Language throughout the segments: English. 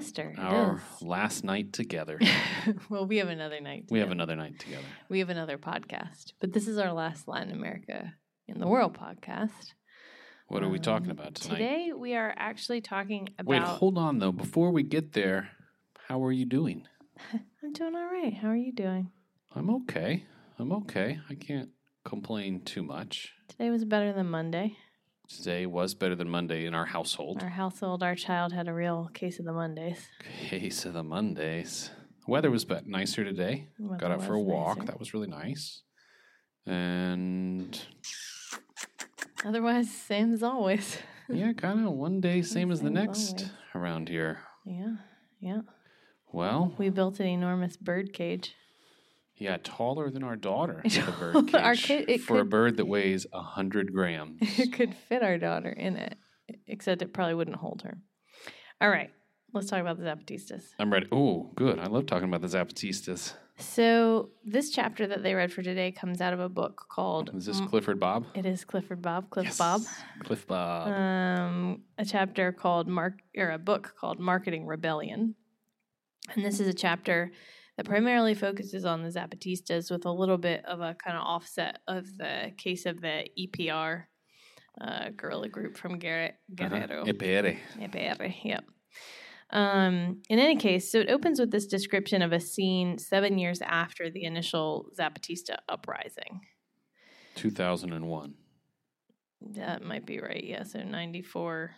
semester. Our is. last night together. well, we have another night. we have another night together. We have another podcast, but this is our last Latin America in the World podcast. What are we talking Um, about tonight? Today we are actually talking about. Wait, hold on though. Before we get there, how are you doing? I'm doing all right. How are you doing? I'm okay. I'm okay. I can't complain too much. Today was better than Monday. Today was better than Monday in our household. Our household, our child had a real case of the Mondays. Case of the Mondays. Weather was but nicer today. Weather Got out for a walk. nicer. That was really nice. And Otherwise, same as always. yeah, kind of one day same as the Same as next always. around here. yeah, yeah. Well, We built an enormous bird cage. Yeah, taller than our daughter for the know. bird Our kid- for a bird that weighs a hundred grams. it could fit our daughter in it, except it probably wouldn't hold her. All right, let's talk about the Zapatistas. I'm ready. Oh, good. I love talking about the Zapatistas. So, this chapter that they read for today comes out of a book called. Is this Clifford Bob? It is Clifford Bob. Cliff Yes. Bob. Cliff Bob. um, a chapter called Mark or a book called Marketing Rebellion, and this is a chapter that primarily focuses on the Zapatistas with a little bit of a kind of offset of the case of the EPR uh, guerrilla group from Guerre- Guerrero. Uh-huh. EPR. EPR, yep. Um, in any case, so it opens with this description of a scene seven years after the initial Zapatista uprising. 2001 That might be right. Yeah, so 94.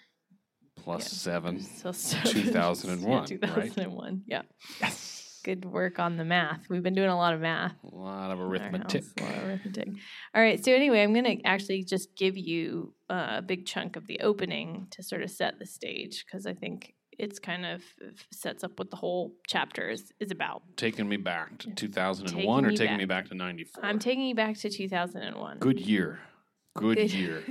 plus Yeah. seven. So, so 2001, Yeah, right? 2001. Yeah. Yes. Good work on the math. We've been doing a lot of math. A lot of arithmetic. house, A lot of arithmetic. All right. So anyway, I'm going to actually just give you a big chunk of the opening to sort of set the stage because I think it's kind of sets up what the whole chapter is, is about. Taking me back to Taking 2001 or me taking back. me back to 94? I'm taking you back to 2001. Good year. Good, Good. year.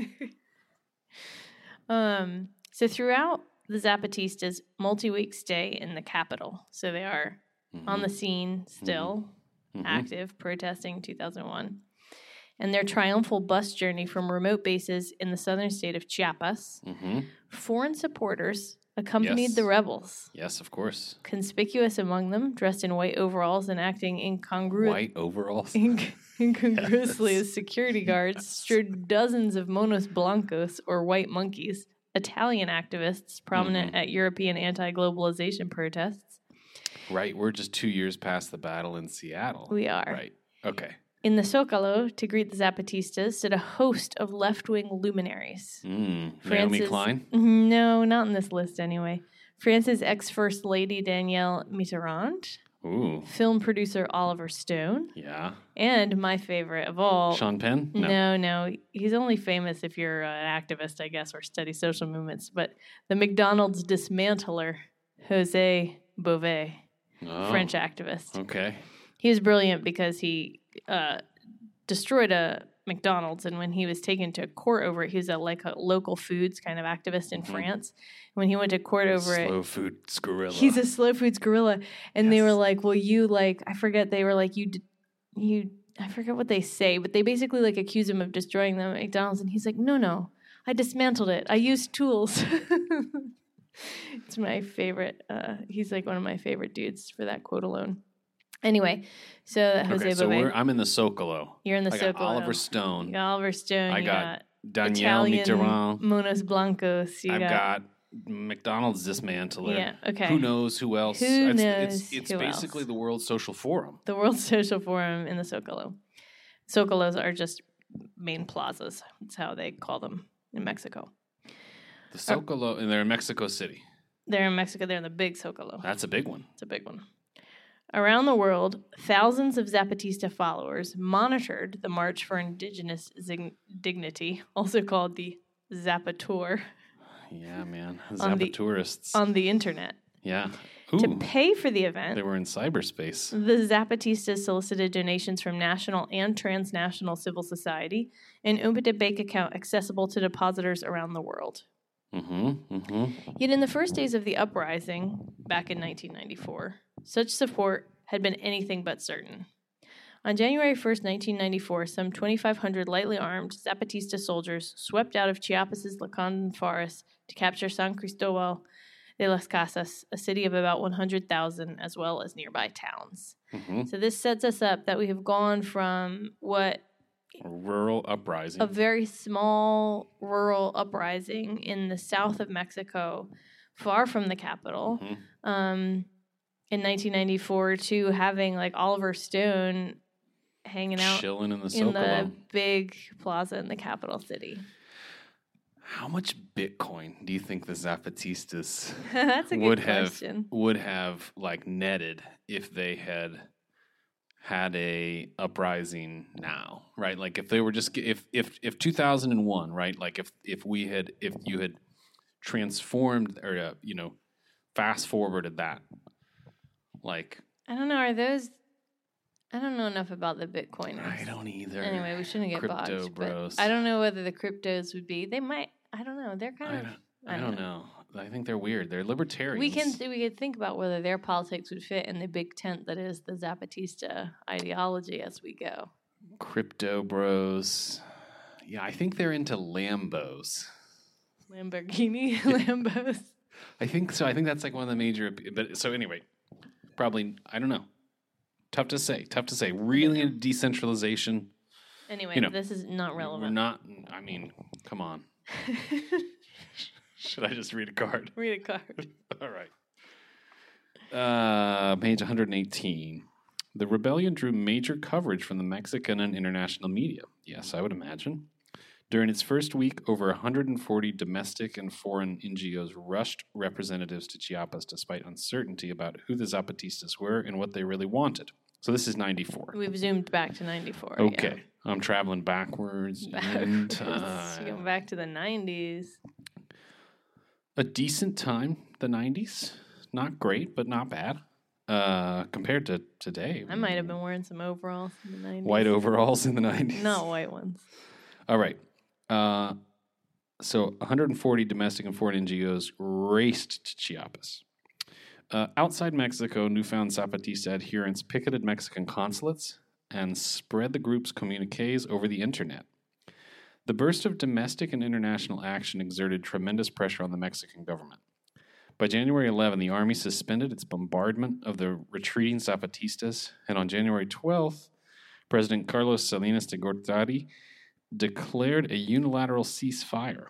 um, so throughout the Zapatistas' multi-week stay in the capital, so they are on the scene still, Mhm. active, protesting 2001. And their triumphal bus journey from remote bases in the southern state of Chiapas, Mhm. foreign supporters accompanied Yes. the rebels. Yes, of course. Conspicuous among them, dressed in white overalls and acting incongru- White overalls. inc- incongruously Yes. as security guards, strode dozens of monos blancos or white monkeys, Italian activists prominent at European anti globalization protests. Right. We're just two years past the battle in Seattle. We are. Right. Okay. In the Zocalo, to greet the Zapatistas, stood a host of left wing luminaries. Mm. Naomi Klein. No, not in this list anyway. France's ex First Lady Danielle Mitterrand, Ooh. film producer Oliver Stone, Yeah. and my favorite of all. Sean Penn? no. no, he's only famous if you're an activist, I guess, or study social movements. But the McDonald's dismantler, Jose Bové, Oh, French activist. Okay. He was brilliant because he uh, destroyed a McDonald's, and when he was taken to court over it, he was a like a local foods kind of activist in Mhm. France. When he went to court over it, Slow food guerrilla. he's a slow foods guerrilla, and they were like, "Well, you like I forget." They were like, "You, d- you." I forget what they say, but they basically like accuse him of destroying the McDonald's, and he's like, "No, no, I dismantled it. I used tools." it's my favorite. Uh, he's like one of my favorite dudes for that quote alone. Anyway, so Jose okay, so we're, I'm in the Zocalo. you're in the I got Zocalo. Oliver You Stone. got Oliver Stone. I you got Danielle Mitterrand. Monos Blancos. You I've got, got McDonald's dismantler. yeah. Okay. Who knows who else? Who it's, knows It's, it's who basically else? the World Social Forum. the World Social Forum in the Zocalo. Zocalos are just main plazas. That's how they call them in Mexico. The Zocalo, and they're in Mexico City. They're in Mexico. They're in the big Zocalo. That's a big one. It's a big one. Around the world, thousands of Zapatista followers monitored the March for Indigenous Zig- Dignity, also called the Zapatour, Yeah, man. On the- Zapatourists. on the internet. yeah. To pay for the event, they were in cyberspace. The Zapatistas solicited donations from national and transnational civil society and opened a bank account accessible to depositors around the world. Mm-hmm. Mm-hmm. Yet in the first days of the uprising, back in 1994, such support had been anything but certain. On January 1st, 1994, some 2,500 lightly armed Zapatista soldiers swept out of Chiapas's Lacandon forest to capture San Cristobal de las Casas, a city of about 100,000, as well as nearby towns. hmm So this sets us up that we have gone from what rural uprising. a very small rural uprising in the south of Mexico, far from the capital, Mhm. um, in 1994 to having like Oliver Stone hanging out Chilling in the in the big plaza in the capital city. How much Bitcoin do you think the Zapatistas That's a good would have question. would have like netted if they had had a uprising now, right? Like if they were just if if if 2001, right? Like if if we had if you had transformed or uh, you know fast forwarded that like I don't know. Are those? I don't know enough about the Bitcoiners. I don't either. Anyway, we shouldn't get Crypto bogged. bros. I don't know whether the cryptos would be. They might. I don't know. They're I kind of. don't, I don't know. I think they're weird. They're libertarians. We can we could think about whether their politics would fit in the big tent that is the Zapatista ideology as we go. Crypto bros. Yeah, I think they're into Lambos. Lamborghini, Lambos. I think so. I think that's like one of the major. But so anyway, probably I don't know. Tough to say. Tough to say. Really into decentralization. Anyway, You know, this is not We're relevant. not. I mean, come on. Should I just read a card? Read a card. All right. Uh, page 118. The rebellion drew major coverage from the Mexican and international media. Yes, I would imagine. During its first week, over 140 domestic and foreign NGOs rushed representatives to Chiapas despite uncertainty about who the Zapatistas were and what they really wanted. So this is 94. We've zoomed back to '94. Okay. I'm traveling backwards. in time. Going back to the '90s. A decent time, the 90s. Not great, but not bad. Uh, compared to today. I might have been wearing some overalls in the '90s. White overalls in the 90s. Not white ones. All right. Uh, so 140 domestic and foreign NGOs raced to Chiapas. Uh, outside Mexico, newfound Zapatista adherents picketed Mexican consulates and spread the group's communiques over the internet. The burst of domestic and international action exerted tremendous pressure on the Mexican government. By January 11, the army suspended its bombardment of the retreating Zapatistas, and on January 12th, President Carlos Salinas de Gortari declared a unilateral ceasefire,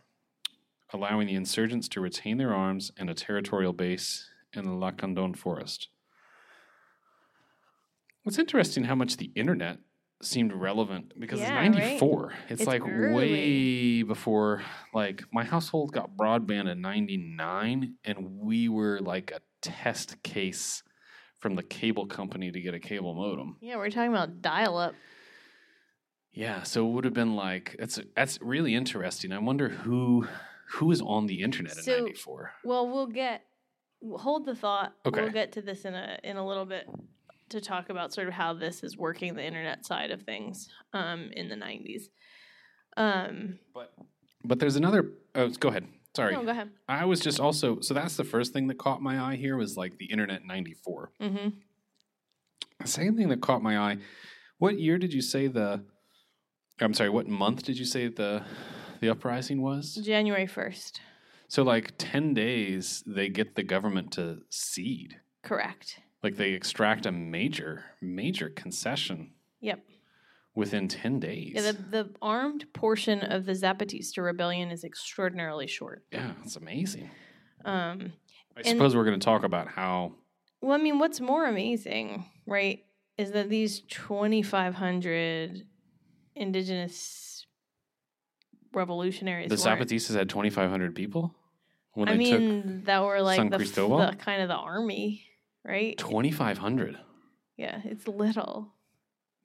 allowing the insurgents to retain their arms and a territorial base in the Lacandon forest. What's interesting how much the internet seemed relevant because Yeah, it's right? 94. It's, It's like early. way before like my household got broadband in 99 and we were like a test case from the cable company to get a cable modem. Yeah, we're talking about dial-up. Yeah, so it would have been like that's that's really interesting. I wonder who who is on the internet in '94. Well, we'll get hold the thought. Okay. We'll get to this in a in a little bit to talk about sort of how this is working the internet side of things um, in the '90s. Um, But but there's another. Oh, go ahead. Sorry, no, go ahead. I was just also so that's the first thing that caught my eye here was like the internet in '94. hmm The second thing that caught my eye, what year did you say the? I'm sorry, what month did you say the the uprising was? January first. So like ten days, they get the government to cede. Correct. Like they extract a major major concession Yep. within 10 days. Yeah, the, the armed portion of the Zapatista rebellion is extraordinarily short. Yeah, it's amazing. Um, I suppose we're going to talk about how. well, I mean, what's more amazing, right, is that these 2,500 indigenous revolutionaries. The Zapatistas had 2,500 people when I they mean, that were like San the, Cristobal? the kind of the army, right? 2,500. Yeah, it's little.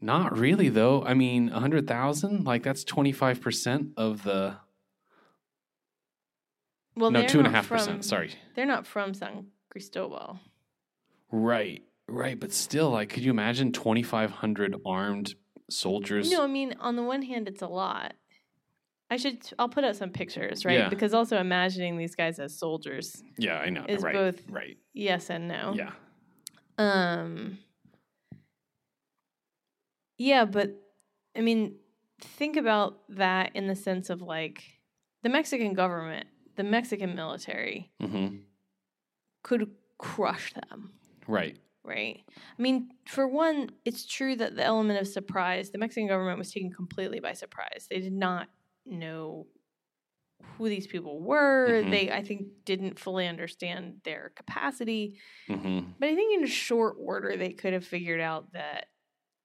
Not really, though. I mean, 100,000? Like, that's 25% of the. Well, no, two and a half from- percent. Sorry. They're not from San Cristobal. Right, right. But still, like, could you imagine 2,500 armed soldiers? No, I mean, on the one hand, it's a lot. I should. I'll put out some pictures, right? Yeah. Because also imagining these guys as soldiers, Yeah, I know. is right, both- right. yes and no. Yeah. Um. Yeah, but I mean, think about that in the sense of like the Mexican government, the Mexican military hmm could crush them, Right. right? I mean, for one, it's true that the element of surprise, the Mexican government was taken completely by surprise. They did not know who these people were. Mhm. They, I think, didn't fully understand their capacity. hmm But I think in short order, they could have figured out that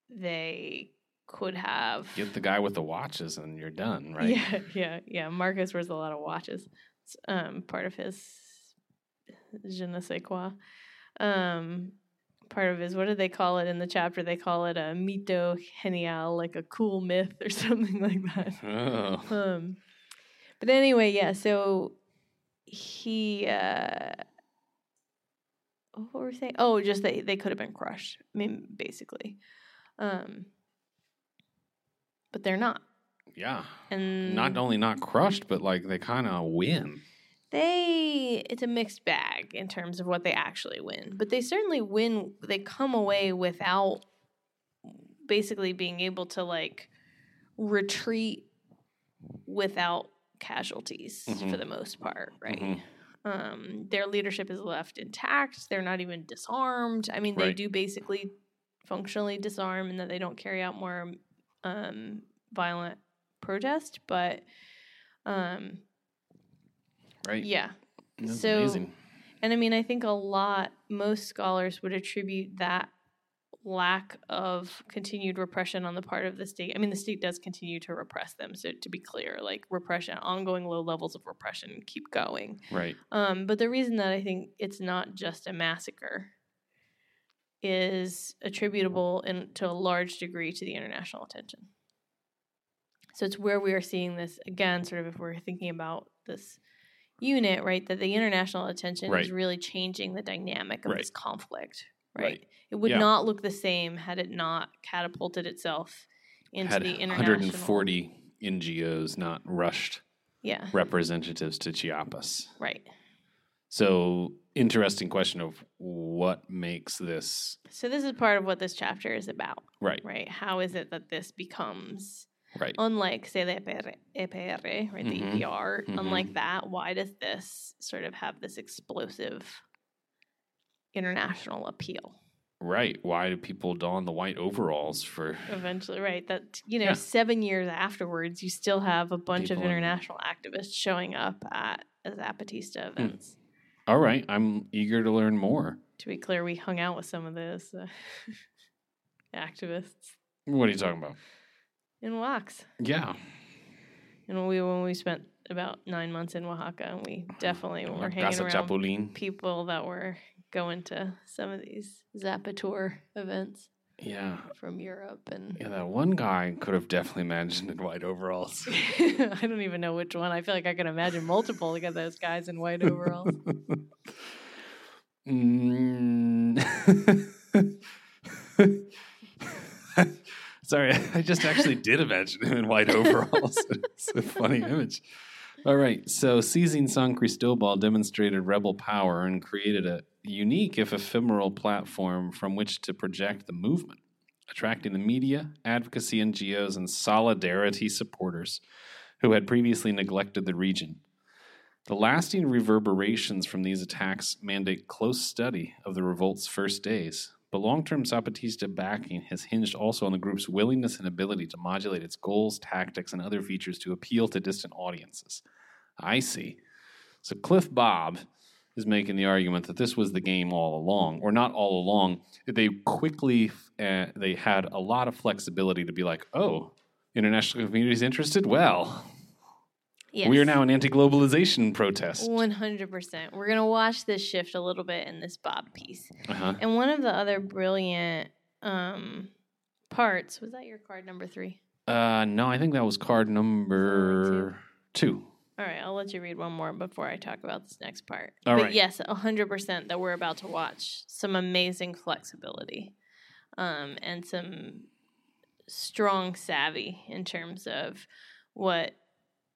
they could have. Get the guy with the watches, and you're done. Right. Yeah, yeah, yeah. Marcos wears a lot of watches. It's um, part of his je ne sais quoi. Um, part of his, what do they call it in the chapter? They call it a mito genial, like a cool myth or something like that. Oh. Um, but anyway, yeah. So he, uh, what were we saying? Oh, just they they could have been crushed. I mean, basically, um, but they're not. Yeah. And Not only not crushed, but like they kind of win. they, it's a mixed bag in terms of what they actually win. But they certainly win. They come away without basically being able to like retreat without casualties for Mhm. the most part, right? Mhm. Um, their leadership is left intact. They're not even disarmed. I mean, they do basically functionally disarm and that they don't carry out more um, violent protest, but um, Right. yeah. That's So- amazing. And I mean, I think a lot, most scholars would attribute that lack of continued repression on the part of the state. I mean, the state does continue to repress them. So to be clear, like repression, ongoing low levels of repression keep going. Right. Um, but the reason that I think it's not just a massacre is attributable in, to a large degree to the international attention. So it's where we are seeing this again, sort of if we're thinking about this unit, right? That the international attention Right. is really changing the dynamic of Right. this conflict, right? Right. It would Yeah. not look the same had it not catapulted itself into Had the international 140 NGOs not rushed Yeah, representatives to Chiapas. right. So interesting question of what makes this So this is part of what this chapter is about. right. right? How is it that this becomes Right. unlike, say, the EPR, EPR right? The Mhm. EPR, Mhm. unlike that, why does this sort of have this explosive international appeal? Right. Why do people don the white overalls for Eventually, right? That you know, Yeah. seven years afterwards, you still have a bunch People of in- international activists showing up at Zapatista Hmm. events. All right, I'm eager to learn more. To be clear, we hung out with some of those uh, activists What are you talking about? in Wax. Yeah. And when we when we spent about nine months in Oaxaca, and we definitely were hanging Casa around Chapulín. people that were going to some of these Zapatour events Yeah. from Europe, and Yeah, that one guy could have definitely imagined in white overalls. I don't even know which one. I feel like I can imagine multiple of those guys in white overalls. Mm. Sorry, I just actually did imagine him in white overalls. it's a funny image. All right, so seizing San Cristobal demonstrated rebel power and created a unique, if ephemeral, platform from which to project the movement, attracting the media, advocacy NGOs, and solidarity supporters who had previously neglected the region. The lasting reverberations from these attacks mandate close study of the revolt's first days, but long term Zapatista backing has hinged also on the group's willingness and ability to modulate its goals, tactics, and other features to appeal to distant audiences. I see. So Cliff Bob is making the argument that this was the game all along, or not all along. They quickly uh, they had a lot of flexibility to be like, oh, international community is interested. Well, Yes. we are now an anti-globalization protest. One hundred percent. We're gonna watch this shift a little bit in this Bob piece, Uh-huh. and one of the other brilliant um, parts was that your card number three. Uh, no, I think that was card number two. All right, I'll let you read one more before I talk about this next part. All but right. yes, hundred percent that we're about to watch some amazing flexibility, um, and some strong savvy in terms of what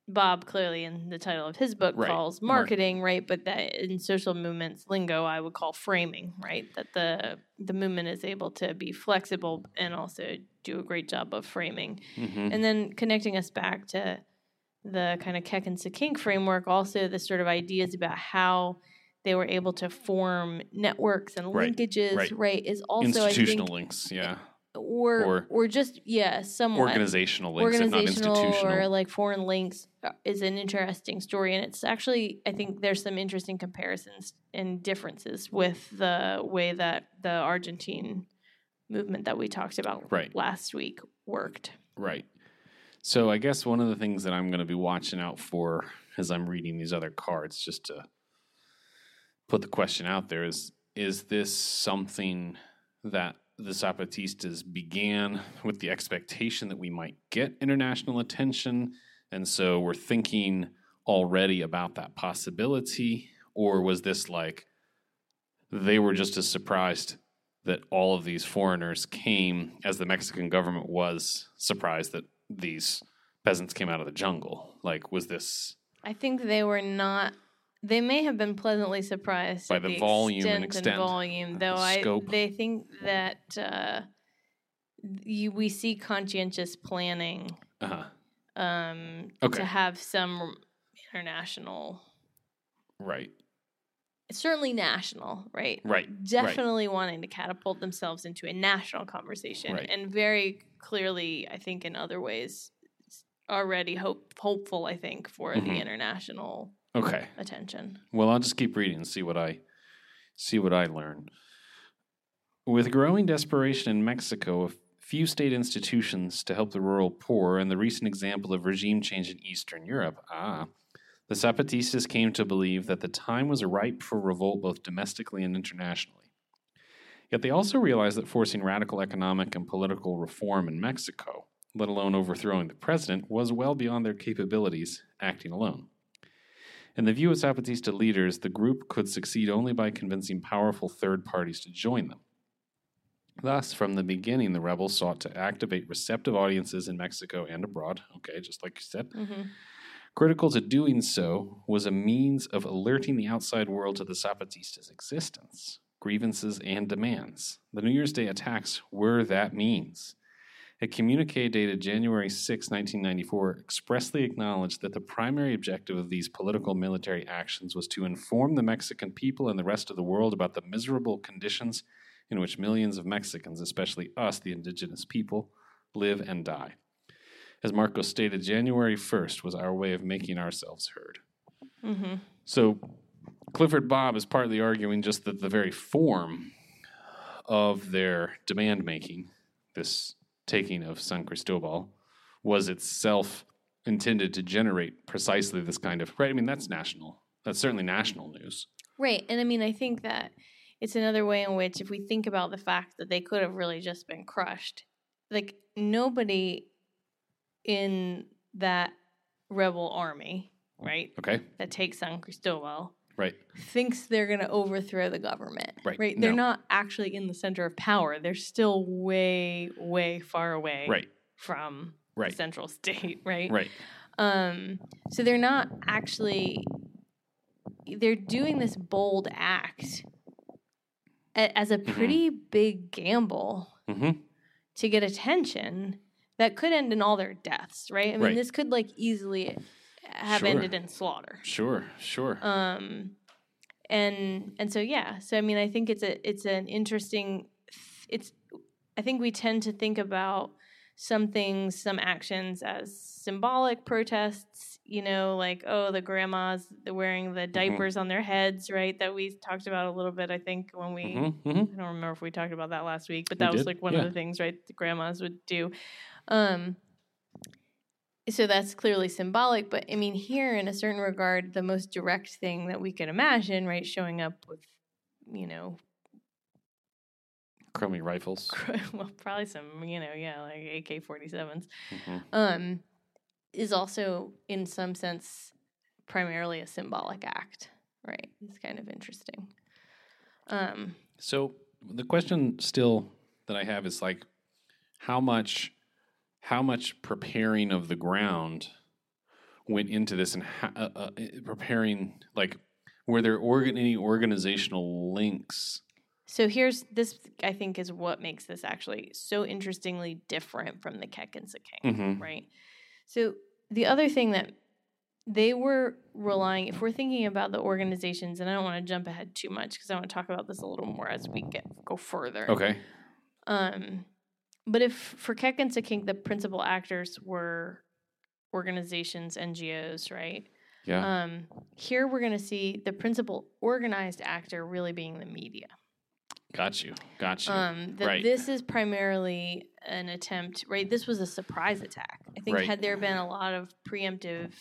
Bob clearly in the title of his book Right. calls Mar- marketing, right? But that in social movements lingo, I would call framing, right? That the the movement is able to be flexible and also do a great job of framing. Mhm. And then connecting us back to the kind of Keck and Sikkink framework, also the sort of ideas about how they were able to form networks and Right, linkages, right. right? Is also Institutional I links, yeah. or, or or just yeah, somewhat Organizational links, and not organizational institutional. or like foreign links uh, is an interesting story and it's actually i think there's some interesting comparisons and differences with the way that the argentine movement that we talked about Right. last week worked Right. So I guess one of the things that I'm going to be watching out for as I'm reading these other cards, just to put the question out there, is is this something that the Zapatistas began with the expectation that we might get international attention, and so we're thinking already about that possibility, or was this like they were just as surprised that all of these foreigners came as the Mexican government was surprised that these peasants came out of the jungle. Like, was this i think they were not they may have been pleasantly surprised By at the volume and extent extent, volume though i scope. they think that uh, you, we see conscientious planning uh, um, Okay. to have some international, right? Certainly national, right? Right. Definitely wanting to catapult themselves into a national conversation, Right. and very clearly, I think, in other ways, already hope hopeful. I think for Mhm. the international Okay. attention. Well, I'll just keep reading and see what I see what I learn. With growing desperation in Mexico, a few state institutions to help the rural poor, and the recent example of regime change in Eastern Europe, ah, the Zapatistas came to believe that the time was ripe for revolt both domestically and internationally. Yet they also realized that forcing radical economic and political reform in Mexico, let alone overthrowing the president, was well beyond their capabilities acting alone. In the view of Zapatista leaders, the group could succeed only by convincing powerful third parties to join them. Thus, from the beginning, the rebels sought to activate receptive audiences in Mexico and abroad. Okay, just like you said. hmm Critical to doing so was a means of alerting the outside world to the Zapatistas' existence, grievances, and demands. The New Year's Day attacks were that means. A communique dated January 6, 1994, expressly acknowledged that the primary objective of these political military actions was to inform the Mexican people and the rest of the world about the miserable conditions in which millions of Mexicans, especially us, the indigenous people, live and die. As Marcos stated, January 1st was our way of making ourselves heard. hmm So Clifford Bob is partly arguing just that the very form of their demand making, this taking of San Cristobal, was itself intended to generate precisely this kind of right. I mean, that's national. That's certainly national news. Right, and I mean, I think that it's another way in which, if we think about the fact that they could have really just been crushed, like nobody in that rebel army, right, Okay, that takes San Cristobal, right, thinks they're going to overthrow the government. Right, They're no. not actually in the center of power. They're still way, way far away right, from right, the central state, right? right, Um, so they're not actually they're doing this bold act as a Mhm. pretty big gamble hmm to get attention that could end in all their deaths, right? I mean, Right. this could like easily have Sure. ended in slaughter. Sure, sure. Um, and and so yeah, so I mean, I think it's a it's an interesting. It's I think we tend to think about some things, some actions as symbolic protests. You know, like oh, the grandmas wearing the diapers on their heads, right? That we talked about a little bit. I think when we. hmm hmm I don't remember if we talked about that last week, but We that was did, like one yeah. of the things, right? The grandmas would do. Um, so that's clearly symbolic, but I mean, here in a certain regard, the most direct thing that we could imagine, right, showing up with, you know, Crummy rifles. well, probably some, you know, yeah, like AK 47s, hmm um, is also in some sense primarily a symbolic act, right? It's kind of interesting. Um, So the question still that I have is like, how much, how much preparing of the ground went into this and ha- uh, uh, preparing like were there organ any organizational links? So here's this. I think is what makes this actually so interestingly different from the Keck and King, Mm-hmm. right? So the other thing that they were relying, if we're thinking about the organizations, and I don't want to jump ahead too much because I want to talk about this a little more as we get go further. Okay. Um, but if for Keck and King, the principal actors were organizations, NGOs, right? Yeah. Um, here we're going to see the principal organized actor really being the media. Got you. Got you. Um, Right. this is primarily an attempt, right? This was a surprise attack. I think Right. had there been a lot of preemptive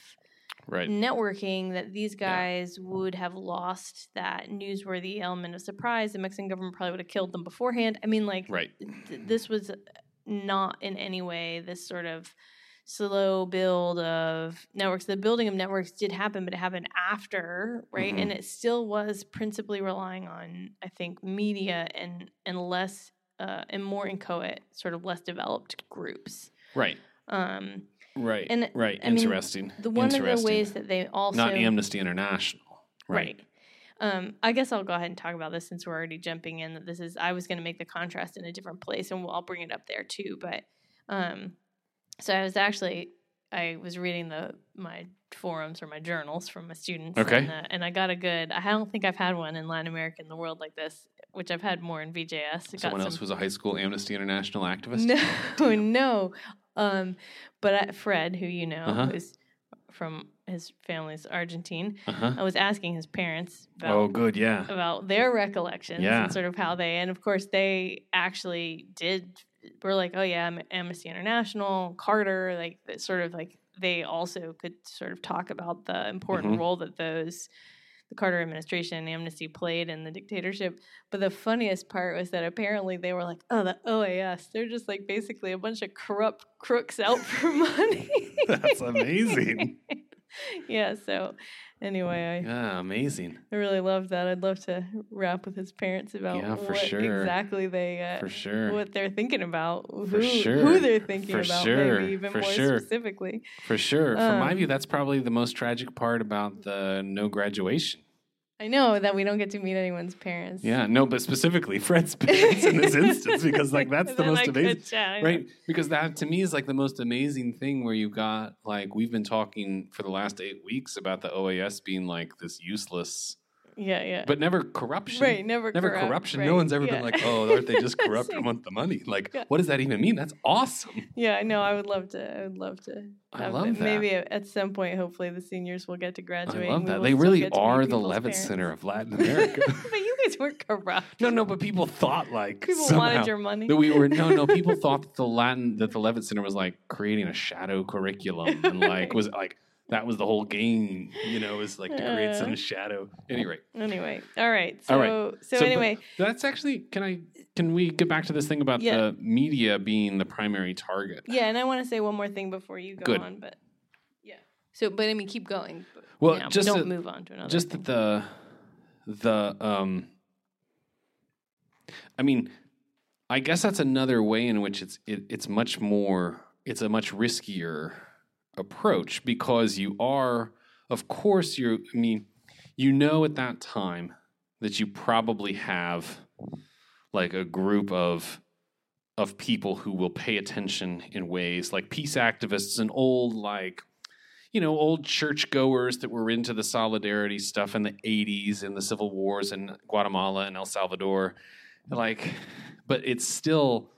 right. networking, that these Yeah. guys would have lost that newsworthy element of surprise. The Mexican government probably would have killed them beforehand. I mean, like, Right. th- this was not in any way this sort of slow build of networks. The building of networks did happen, but it happened after, right? Mhm. And it still was principally relying on, I think, media and and less uh, and more inchoate, sort of less developed groups. Right. Um, Right. And, right. I mean, Interesting. the one of the ways that they also Not Amnesty International. Right. Um, I guess I'll go ahead and talk about this since we're already jumping in. That this is I was going to make the contrast in a different place, and we'll, I'll bring it up there too. But um, so I was actually I was reading the my forums or my journals from my students. Okay. And, uh, and I got a good. I don't think I've had one in Latin America in the world like this, which I've had more in VJS. Got Someone else some- was a high school Amnesty International activist. no, no. Um, but I, Fred, who you know, Uh-huh. who's from his family's Argentine, Uh-huh. I was asking his parents about Oh, good. Yeah. about their recollections Yeah. and sort of how they and of course they actually did were like oh yeah amnesty international carter like sort of like they also could sort of talk about the important Mhm. role that those the carter administration and amnesty played in the dictatorship but the funniest part was that apparently they were like oh the oas they're just like basically a bunch of corrupt crooks out for money That's amazing. yeah so anyway I, Yeah, amazing. I really love that. I'd love to rap with his parents about Yeah, for sure. exactly they uh, For sure. what they're thinking about, who, sure. who they're thinking For about, sure. maybe even For more sure. specifically. For sure. From my Um, view, that's probably the most tragic part about the no graduation. I know that we don't get to meet anyone's parents. Yeah, no, but specifically Fred's parents in this instance, because like that's the most I amazing. chat, Right, because that to me is like the most amazing thing where you've got like we've been talking for the last eight weeks about the OAS being like this useless, Yeah, yeah. but never corruption. right, never Never corrupt, corruption. right, No one's ever yeah. been like, oh, aren't they just corrupt and want the money? Like, Yeah. what does that even mean? That's awesome. Yeah, I know. I would love to. I would love to. I love it. that. Maybe at some point, hopefully, the seniors will get to graduate. I love that. They really get to meet are the Levitt parents. Center of Latin America. but you guys weren't corrupt. no, no, but people thought like People wanted your money. that we were no, no. People thought that the Latin that the Levitt Center was like creating a shadow curriculum and like was like that was the whole game. You know, was like to create Uh. some shadow. Anyway, Anyway, all right. So, All right. so, So, anyway, that's actually can I can we get back to this thing about Yeah. the media being the primary target? yeah, and I want to say one more thing before you go Good. on, but yeah. So, but I mean, keep going. Well, you know, just don't move on to another. just thing. that the the um i mean i guess that's another way in which it's it, it's much more it's a much riskier approach because you are of course you're i mean you know at that time that you probably have like a group of of people who will pay attention in ways like peace activists and old like you know, old churchgoers that were into the solidarity stuff in the 80s and the civil wars in Guatemala and El Salvador. Like, but it's still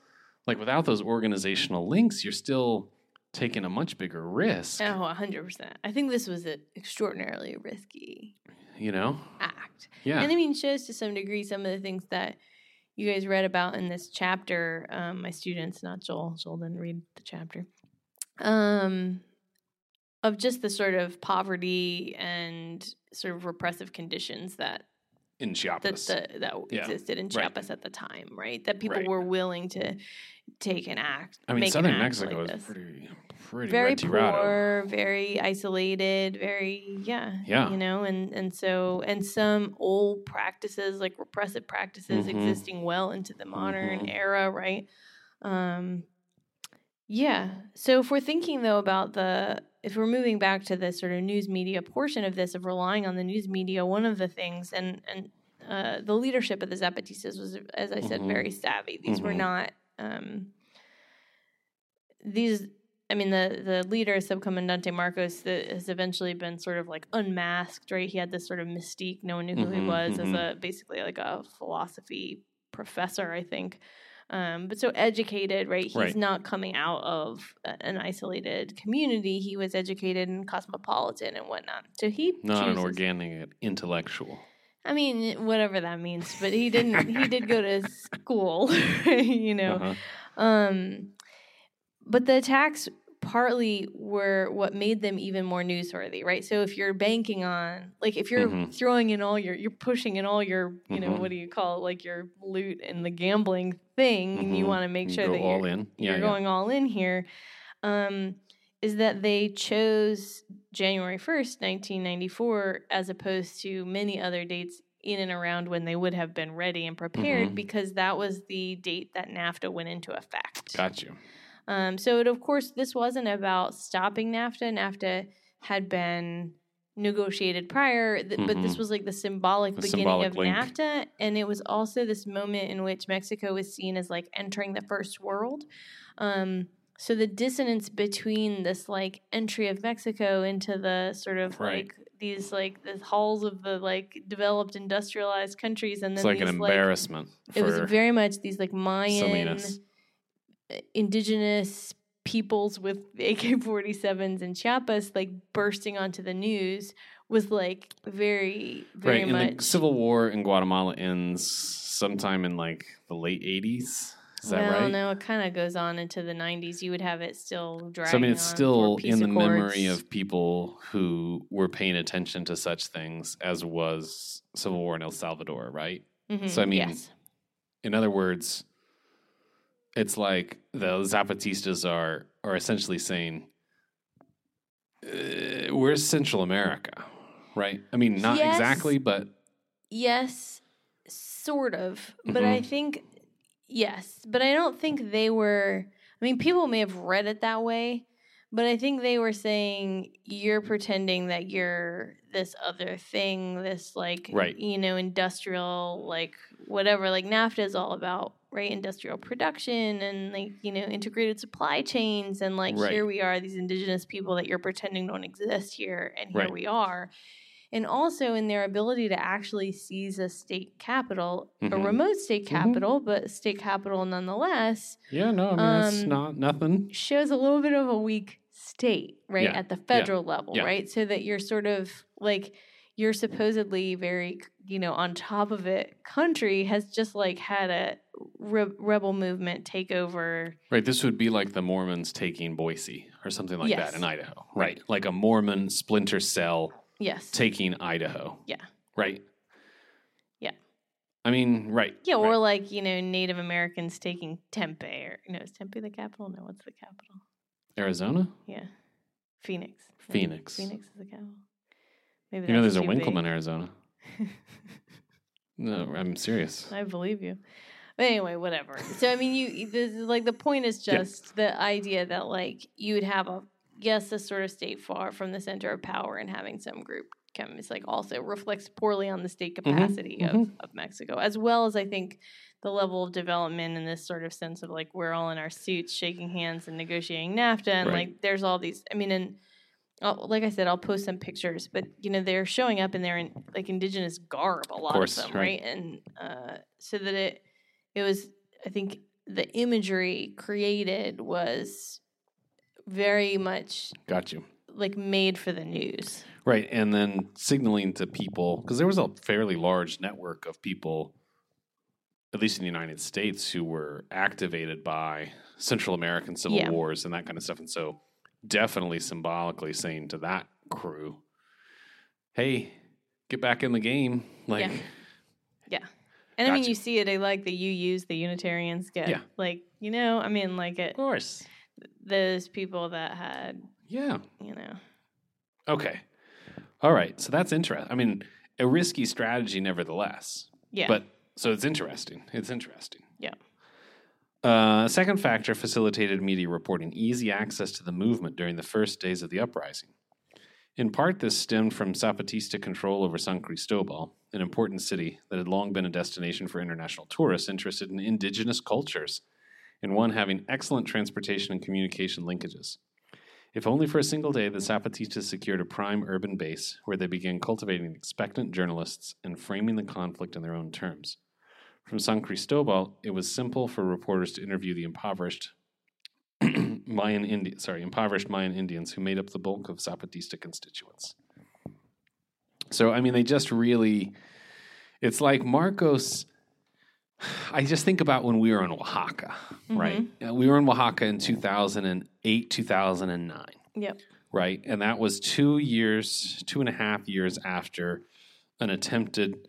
like without those organizational links, you're still taking a much bigger risk, Oh, 100%. I think this was an extraordinarily risky you know? act. Yeah. And I mean, shows to some degree some of the things that you guys read about in this chapter. Um, my students, not Joel. Joel didn't read the chapter. Um, of just the sort of poverty and sort of repressive conditions that in that Chiapas. the, that Yeah, existed in right. Chiapas at the time, right? That people Right. were willing to take an act. I mean, southern Mexico like is pretty, pretty very poor, very isolated, very yeah, Yeah. you know, and and so and some old practices like repressive practices Mhm. existing well into the modern Mhm. era, right? Um, yeah. So if we're thinking though about the if we're moving back to the sort of news media portion of this, of relying on the news media, one of the things, and and uh, the leadership of the Zapatistas was, as I said, Mhm. very savvy. These were Mhm. not um, these. I mean, the the leader, Subcomandante Marcos, that has eventually been sort of like unmasked, right? He had this sort of mystique. No one knew who he Mhm, was as mhm. a basically like a philosophy professor, I think. Um, but so educated, right? He's Right. not coming out of an isolated community. He was educated and cosmopolitan and whatnot. So he Not an organic intellectual. I mean, whatever that means. But he didn't. he did go to school, you know. Uh-huh. Um, but the attacks partly were what made them even more newsworthy, right? So if you're banking on, like, if you're Mhm. throwing in all your, you're pushing in all your, you know, Mhm. what do you call it, like your loot and the gambling thing, and you Mhm. want to make You sure that all you're, in. you're Yeah, yeah. going all in here. Um, is that they chose January 1st, 1994, as opposed to many other dates in and around when they would have been ready and prepared Mhm. because that was the date that NAFTA went into effect. Got you. Um, so, it, of course, this wasn't about stopping NAFTA. NAFTA had been negotiated prior, th- but this Mhm. was like the symbolic The beginning symbolic of link. NAFTA. And it was also this moment in which Mexico was seen as like entering the first world. Um, so, the dissonance between this like entry of Mexico into the sort of Right. like these like the halls of the like developed industrialized countries and then It's like these an like embarrassment it was very much these like Mayan Salinas. Indigenous peoples with AK-47s and Chiapas like bursting onto the news was like very very right. much And the civil war in Guatemala ends sometime in like the late '80s. Is that well, right? no, it kind of goes on into the 90s. You would have it still dragging So I mean, it's still in the memory of people who were paying attention to such things as was civil war in El Salvador, right? Mhm, so I mean, yes. In other words, it's like the Zapatistas are are essentially saying, uh, "We're Central America," right? I mean, not Yes. exactly, but Yes, sort of. But I Mhm. think yes, but I don't think they were I mean people may have read it that way, but I think they were saying you're pretending that you're this other thing, this like Right. you know, industrial like whatever like NAFTA is all about, right? Industrial production and like, you know, integrated supply chains and like Right. here we are these indigenous people that you're pretending don't exist here and here Right. we are and also in their ability to actually seize a state capital, a Mhm. remote state Mhm. capital, but state capital nonetheless, yeah, no, I mean, Um, not nothing. shows a little bit of a weak state, right, Yeah. at the federal level, Yeah. right? So that you're sort of like you're supposedly very, you know, on top of it. Country has just like had a re- rebel movement take over. Right, this would be like the Mormons taking Boise or something like Yes. that in Idaho, right? Like a Mormon splinter cell Yes. taking Idaho. Yeah. Right. Yeah. I mean, right. yeah, or right. like, you know, Native Americans taking Tempe or no, is Tempe the capital? No, what's the capital? Arizona, Yeah. Phoenix. Phoenix. Phoenix is the capital. Maybe You know, there's a big. Arizona. No, I'm serious. I believe you. But anyway, whatever. So I mean, you this is like the point is Yeah. just the idea that like you would have a yes, a sort of state far from the center of power and having some group come. It's like also reflects poorly on the state capacity of mhm. of Mexico, as well as I think the level of development and this sort of sense of like we're all in our suits, shaking hands and negotiating NAFTA, and Right. like there's all these. I mean, and I'll, like I said, I'll post some pictures, but you know they're showing up in their in, like indigenous garb, a lot of, course, them, right. right? And uh, so that it it was, I think the imagery created was very much Got you. like made for the news. Right, and then signaling to people because there was a fairly large network of people, at least in the United States, who were activated by Central American civil Yeah. wars and that kind of stuff, and so definitely symbolically saying to that crew, "Hey, get back in the game!" Like, Yeah. And I mean, you see it. I like that you use the Unitarians get Yeah. like you know. I mean, like it. Of course, Those people that had yeah, you know. okay, all right. So that's interesting. I mean, a risky strategy, nevertheless. Yeah. But so it's interesting. It's interesting. Yeah. Uh, a second factor facilitated media reporting easy access to the movement during the first days of the uprising. In part, this stemmed from Zapatista control over San Cristobal, an important city that had long been a destination for international tourists interested in indigenous cultures, and one having excellent transportation and communication linkages. If only for a single day, the Zapatistas secured a prime urban base where they began cultivating expectant journalists and framing the conflict in their own terms. From San Cristobal, it was simple for reporters to interview the impoverished Mayan Indian, sorry, impoverished Mayan Indians who made up the bulk of Zapatista constituents. So, I mean, they just really, it's like Marcos. I just think about when we were in Oaxaca, right? Uh, We were in Oaxaca in 2008, 2009, Yep. right? And that was two years, two and a half years after an attempted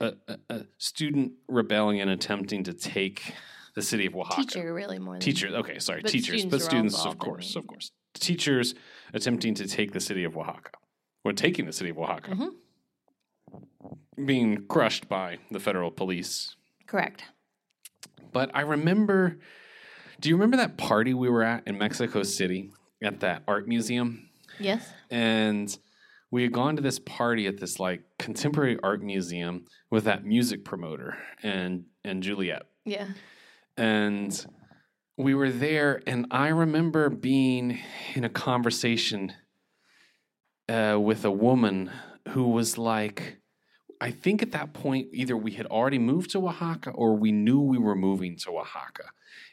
a, a, student rebellion attempting to take the city of Oaxaca. Teacher, really more than Teachers, okay, sorry, But teachers, students but students, of course, of course. Teachers attempting to take the city of Oaxaca, or taking the city of Oaxaca, Mhm. being crushed by the federal police. Correct. But I remember, do you remember that party we were at in Mexico City at that art museum? Yes. and we had gone to this party at this like contemporary art museum with that music promoter and and Juliet Yeah. and we were there and I remember being in a conversation uh, with a woman who was like I think at that point either we had already moved to Oaxaca or we knew we were moving to Oaxaca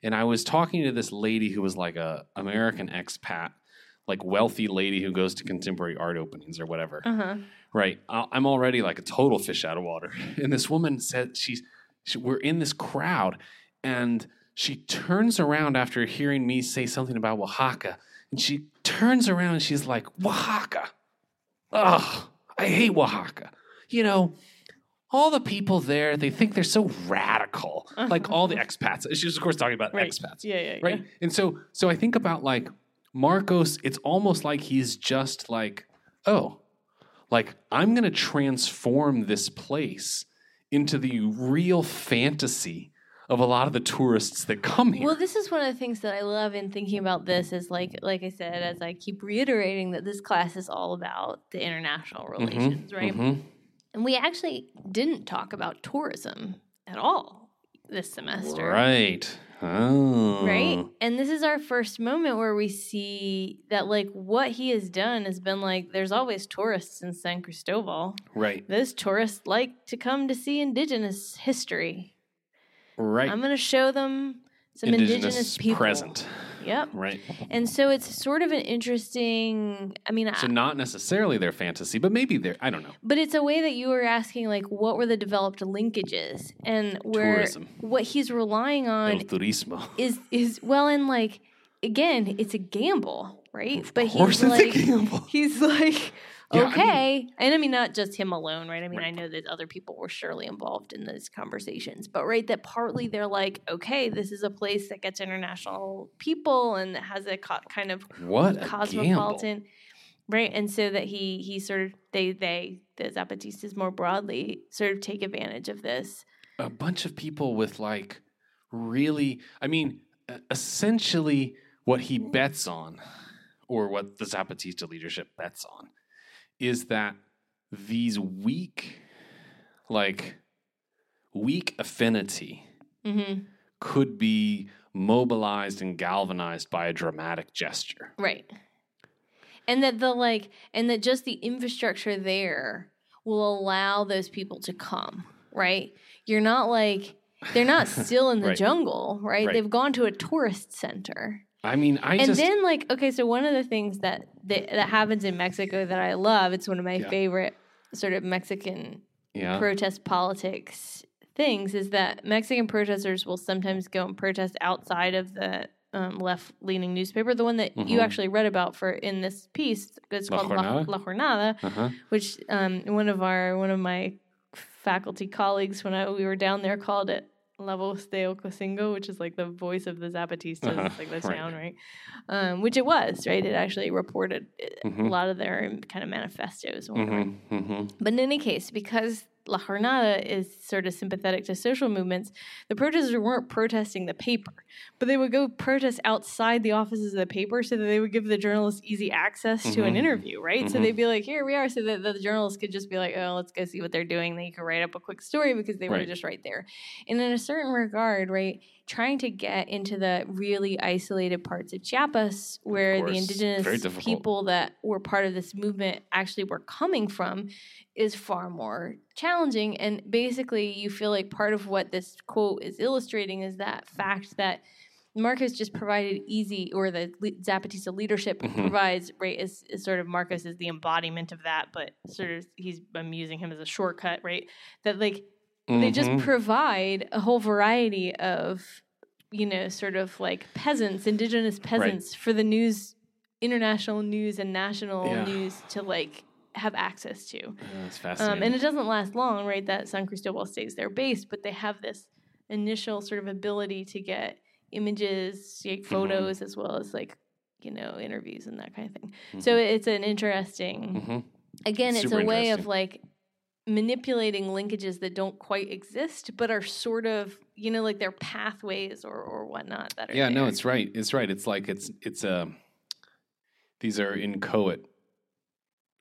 and I was talking to this lady who was like a American expat like wealthy lady who goes to contemporary art openings or whatever. Uh huh. Right. I'm already like a total fish out of water. And this woman said she's she, we're in this crowd and she turns around after hearing me say something about Oaxaca and she turns around and she's like, "Oaxaca. Ugh, I hate Oaxaca." You know, all the people there, they think they're so radical. Like all the expats. She was of course talking about Right. expats Yeah, yeah, yeah. right and so so i think about like marcos it's almost like he's just like oh like i'm going to transform this place into the real fantasy of a lot of the tourists that come here Well, this is one of the things that I love in thinking about this is like like I said, as I keep reiterating that this class is all about the international Mhm, relations, right? mhm. And we actually didn't talk about tourism at all this semester. right oh Right? And this is our first moment where we see that like what he has done has been like there's always tourists in San Cristobal. right Those tourists like to come to see indigenous history. right I'm going to show them some indigenous, indigenous, people. present Yep. right And so it's sort of an interesting. I mean, so I, not necessarily their fantasy but maybe their i don't know but it's a way that you were asking, like, what were the developed linkages, and where tourism what he's relying on is is well, and like again, it's a gamble, right? of but course he's it's like, a gamble he's like, Yeah, I mean- okay, and I mean not just him alone, right? I mean, I know that other people were surely involved in these conversations, but right, that partly they're like, okay, this is a place that gets international people and has a co- kind of what cosmopolitan right? And so that he he sort of they they the zapatistas more broadly sort of take advantage of this. A bunch of people with like really i mean essentially what he bets on or what the zapatista leadership bets on is that these weak like weak affinity mm-hmm. could be mobilized and galvanized by a dramatic gesture right and that the like and that just the infrastructure there will allow those people to come right you're not like they're not still in the Right. jungle right? Right. they've gone to a tourist center i mean i and just then like okay so one of the things that, that that happens in mexico that i love it's one of my Yeah. favorite sort of mexican yeah protest politics things is that Mexican protesters will sometimes go and protest outside of the um, left leaning newspaper, the one that you Mhm. actually read about for in this piece. It's La called La, Jornada? La Jornada, uh-huh which um, one of our one of my faculty colleagues when I, we were down there called it La Voz de Ocosingo, which is like the voice of the Zapatistas, Uh-huh, like the right. town, right? Um, which it was, right? It actually reported uh, a Mhm. lot of their kind of manifestos. mm-hmm, mm-hmm. But in any case, because La Jornada is sort of sympathetic to social movements, the protesters weren't protesting the paper, but they would go protest outside the offices of the paper so that they would give the journalists easy access to an Mhm. interview, right? So Mhm. they'd be like, here we are, so that the journalists could just be like, oh, let's go see what they're doing. Then you could write up a quick story because they were just right there. And in a certain regard, right, trying to get into the really isolated parts of Chiapas where the indigenous people that were part of this movement actually were coming from is far more challenging. And basically, you feel like part of what this quote is illustrating is that fact that Marcos just provided easy, or the Zapatista leadership Mhm. provides, right? Is, is sort of Marcos is the embodiment of that, but sort of he's I'm using him as a shortcut, right? That like they just Mhm. provide a whole variety of you know sort of like peasants indigenous peasants for the news international news and national Yeah. news to like have access to Yeah, that's um, fascinating. and it doesn't last long right that san cristobal stays their base but they have this initial sort of ability to get images like Mm-hmm. photos as well as like you know interviews and that kind of thing so it's an interesting Mhm. again it's a way of like manipulating linkages that don't quite exist but are sort of you know like they're pathways or or whatnot that are Yeah, no, it's right. It's right. It's like it's it's um these are inchoate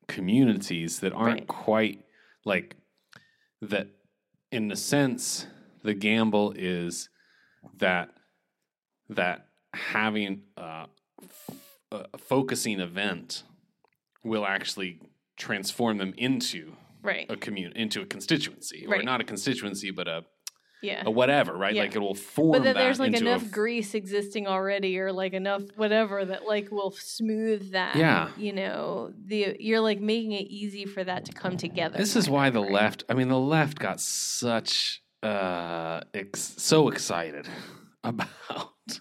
communities that aren't Right. quite like that in a sense the gamble is that that having a, f- a focusing event will actually transform them into right a community into a constituency or not a constituency but a, yeah a whatever right Yeah. like it will form but that that there's like enough f- grease existing already or like enough whatever that like will smooth that Yeah. you know the you're like making it easy for that to come together This is why the right? left. I mean, the left got such uh, ex- so excited about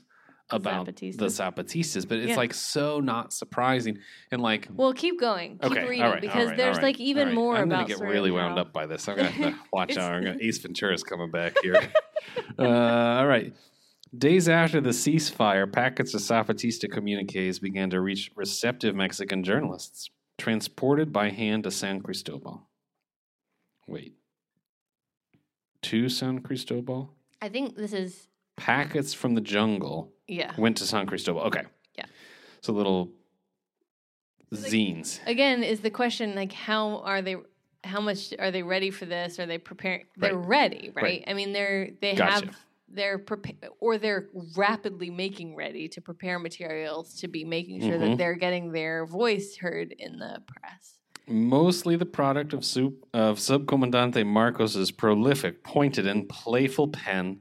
about Zapatistas. the Zapatistas, but it's Yeah. like so not surprising and like. well keep going keep okay, reading all right, because right, there's right, like even more I'm about gonna get really wound up by this. I'm gonna have to watch out. I'm gonna, Ace Ventura's coming back here. uh, all right. Days after the ceasefire, packets of Zapatista communiques began to reach receptive Mexican journalists, transported by hand to San Cristobal. Wait. To San Cristobal? i think this is Packets from the jungle yeah went to San Cristobal. Okay. Yeah. So little like- zines. again is the question like how are they how much are they ready for this are they preparing they're Right. ready right? Right. i mean they're they Gotcha. have they're prepa- or they're rapidly making ready to prepare materials to be making sure Mhm. that they're getting their voice heard in the press mostly the product of, sub, of Subcomandante Marcos's prolific, pointed, and playful pen.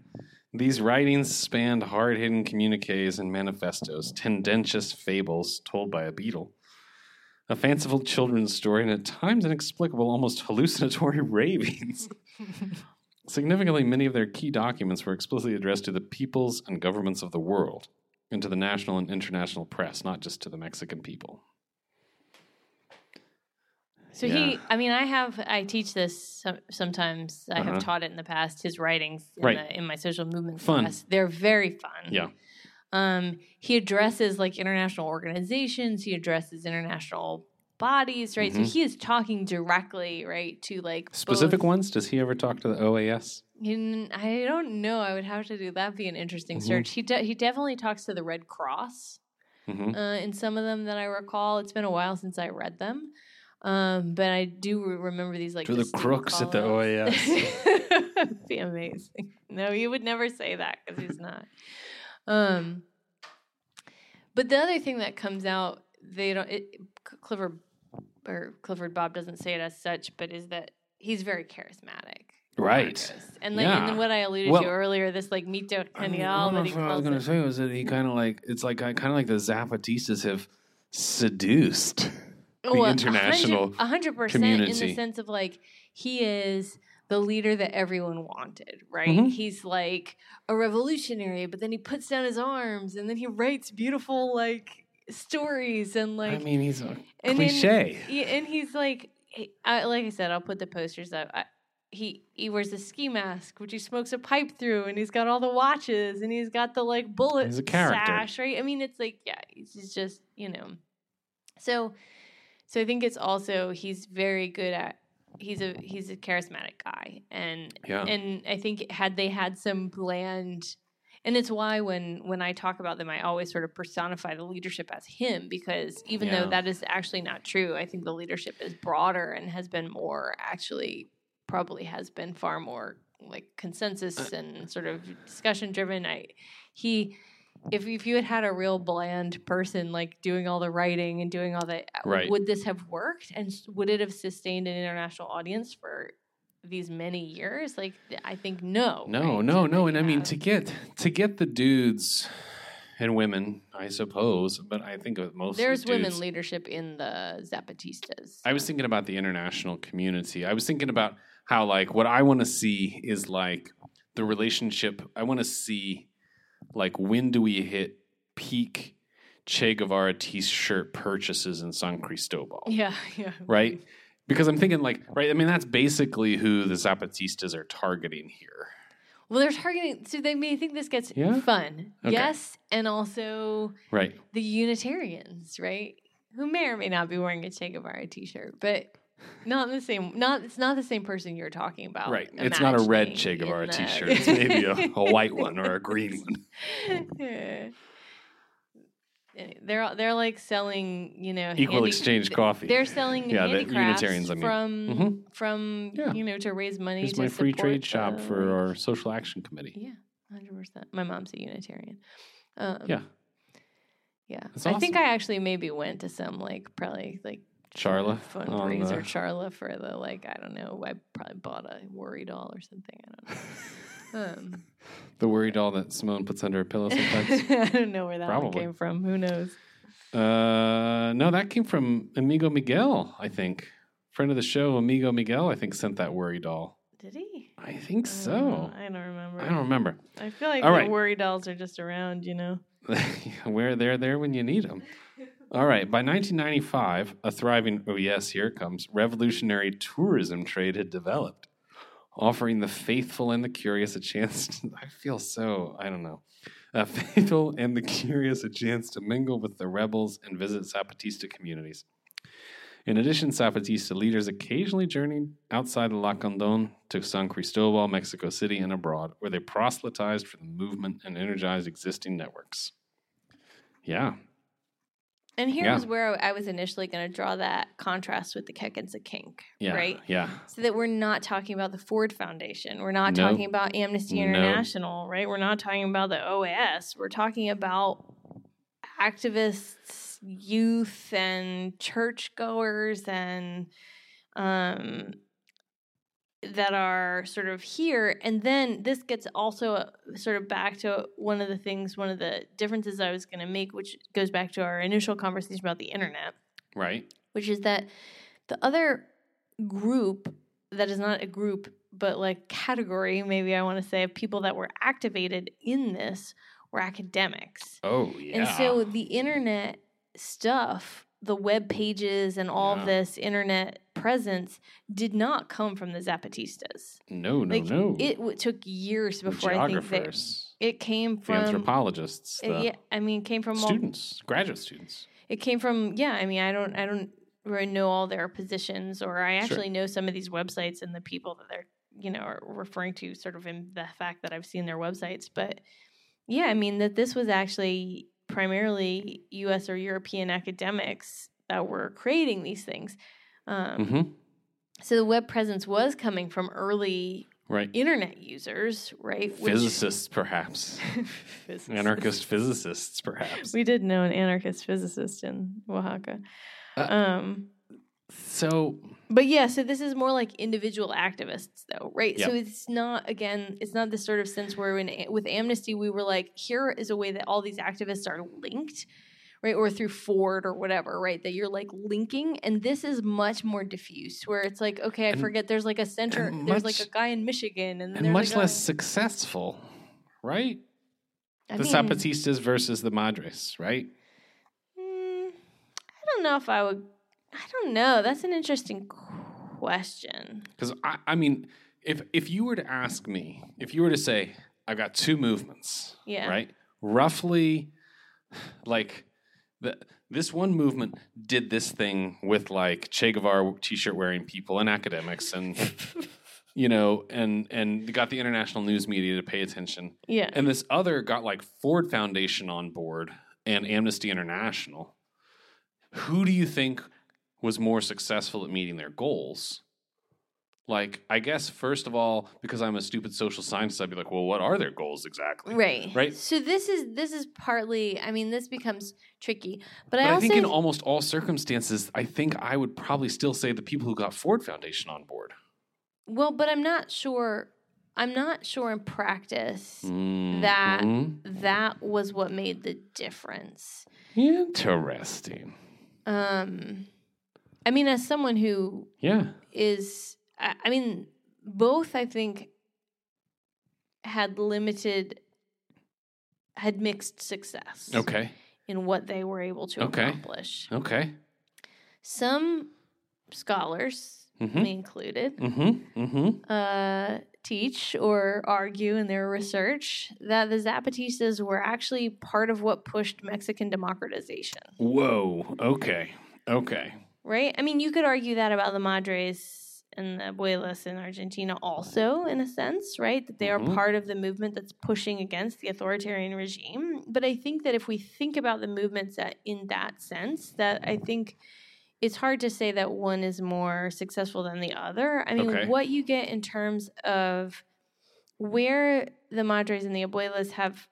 These writings spanned hard hidden communiques and manifestos, tendentious fables told by a beetle, a fanciful children's story, and at times inexplicable, almost hallucinatory ravings. Significantly, many of their key documents were explicitly addressed to the peoples and governments of the world, and to the national and international press, not just to the Mexican people. So Yeah. he i mean i have i teach this sometimes i Uh-huh. have taught it in the past his writings in, Right. the, in my social movement Fun. class they're very fun Yeah. Um, he addresses like international organizations. He addresses international bodies, right? Mhm. So he is talking directly, right, to like Specific both- ones? Does he ever talk to the OAS? In, I don't know. I would have to do that. Be an interesting Mhm. search. He de- he definitely talks to the Red Cross hmm uh, in some of them that I recall. It's been a while since I read them. Um, but I do re- remember these like To the crooks at the call-outs. Be amazing. No, you would never say that because he's not. Um, but the other thing that comes out, they don't. It, Clifford or Clifford Bob doesn't say it as such, but is that he's very charismatic. Right. And like, and Yeah. then what I alluded Well- to earlier, this like mito I mean, genial that he of what I was calls going to say was that he kind of like it's like kind of like the Zapatistas have seduced the Well, international hundred- a hundred percent in the sense of like he is the leader that everyone wanted, right? Mhm. He's like a revolutionary, but then he puts down his arms and then he writes beautiful like stories and like I mean, he's a and cliche. yeah, and he's like, I, like I said, I'll put the posters up. I, he he wears a ski mask, which he smokes a pipe through, and he's got all the watches, and he's got the like bullet He's a character. sash, right? I mean, it's like yeah, he's just you know, so so I think it's also he's very good at he's a he's a charismatic guy, and Yeah. and I think had they had some bland, and it's why when when I talk about them, I always sort of personify the leadership as him because even Yeah. though that is actually not true, I think the leadership is broader and has been more actually probably has been far more like consensus Uh, and sort of discussion driven. I he. If, if you had had a real bland person like doing all the writing and doing all the Right. would this have worked and would it have sustained an international audience for these many years like i think no No, right? no, no. And I mean to get to get the dudes and women, I suppose, but I think of most there's women leadership in the zapatistas I was thinking about the international community. I was thinking about how like what I want to see is like the relationship. I want to see like when do we hit peak Che Guevara t-shirt purchases in San Cristobal? yeah yeah Right? Because I'm thinking like, right, I mean that's basically who the Zapatistas are targeting here. well they're targeting so they may think this gets Yeah? fun Okay. yes and also Right. the unitarians right who may or may not be wearing a che guevara t-shirt but not the same not it's not the same person you're talking about Right. It's not a red Che Guevara the- t-shirt. It's maybe a, a white one or a green one. Yeah. They're they're like selling, you know, Equal handi- exchange coffee. They're selling Yeah, the Unitarians, I mean. from Mhm. from Yeah. you know to raise money. Here's my free trade shop for our social action committee. yeah, hundred percent. My mom's a Unitarian. Um, Yeah. yeah. That's I think. I actually maybe went to some like probably like Charla fundraiser the- Charla for the like I don't know. I probably bought a worry doll or something. I don't know. Um, The worry doll that Simone puts under her pillow sometimes. I don't know where that one came from. Who knows? uh, no, that came from Amigo Miguel, I think. Friend of the show, Amigo Miguel, I think sent that worry doll. Did he? I think I don't so. I don't remember. I don't remember. I feel like All the right. worry dolls are just around, you know. Where they're there when you need them. All right. By 1995, a thriving, oh, yes, here it comes, revolutionary tourism trade had developed, offering the faithful and the curious a chance. To, I feel so, I don't know. Uh, faithful and the curious a chance to mingle with the rebels and visit Zapatista communities. In addition, Zapatista leaders occasionally journeyed outside of Lacandon to San Cristobal, Mexico City, and abroad, where they proselytized for the movement and energized existing networks. Yeah, And here Yeah. was where I was initially going to draw that contrast with the Keck and Sikkink, yeah, right? yeah. So that we're not talking about the Ford Foundation. We're not No. talking about Amnesty No. International, right? We're not talking about the OAS. We're talking about activists, youth, and churchgoers, and um, that are sort of here. And then this gets also uh, sort of back to one of the things, one of the differences I was going to make, which goes back to our initial conversation about the internet Right. which is that the other group that is not a group but like category maybe i want to say of people that were activated in this were academics Oh, yeah. and so the internet stuff the web pages and all Yeah. this internet presence did not come from the zapatistas no, no, like no. it w- took years before i think that it came the from anthropologists, uh, the yeah i mean it came from all- students, graduate students. it came from yeah i mean i don't i don't really know all their positions or i Sure. actually know some of these websites and the people that they're you know are referring to sort of in the fact that i've seen their websites but yeah i mean that this was actually primarily us or european academics that were creating these things um, hmm so the web presence was coming from early Right. internet users right Which- Physicists, perhaps. Physicists. Anarchist physicists, perhaps. we did know an anarchist physicist in oaxaca Uh, um So, But yeah, so this is more like individual activists, though, right? So it's not again, it's not this sort of sense where in, with Amnesty we were like, here is a way that all these activists are linked, right, or through Ford or whatever, right? That you're like linking, and this is much more diffuse, where it's like, okay, I And- forget. There's like a center. There's like a guy in Michigan, and, and much like a- less successful, right? I the mean, Zapatistas versus the Madres, right? mm, I don't know if I would. I don't know. That's an interesting question. Because I, I mean, if if you were to ask me, if you were to say, I've got two movements, Yeah. right? Roughly, like the this one movement did this thing with like Che Guevara t-shirt wearing people and academics and you know and and got the international news media to pay attention. Yeah. And this other got like Ford Foundation on board and Amnesty International. Who do you think was more successful at meeting their goals? Like, I guess first of all, because I'm a stupid social scientist, I'd be like, well, what are their goals exactly? Right. Right. So this is this is partly I mean this becomes tricky. But, But I I, think in almost all circumstances, I think I would probably still say the people who got Ford Foundation on board. well, but I'm not sure I'm not sure in practice That- Mhm. that was what made the difference. interesting. Um I mean as someone who Yeah. is I, I mean both I think had limited had mixed success Okay. in what they were able to Okay. accomplish. Okay. Some scholars, Mm-hmm. me included, Mm-hmm. Mm-hmm. uh, teach or argue in their research that the Zapatistas were actually part of what pushed Mexican democratization. Whoa. Okay. Okay. Right? I mean, you could argue that about the Madres and the Abuelas in Argentina also, in a sense, right? That they are Mhm. part of the movement that's pushing against the authoritarian regime. But I think that if we think about the movements that, in that sense, that I think it's hard to say that one is more successful than the other. I mean, Okay. what you get in terms of where the Madres and the Abuelas have,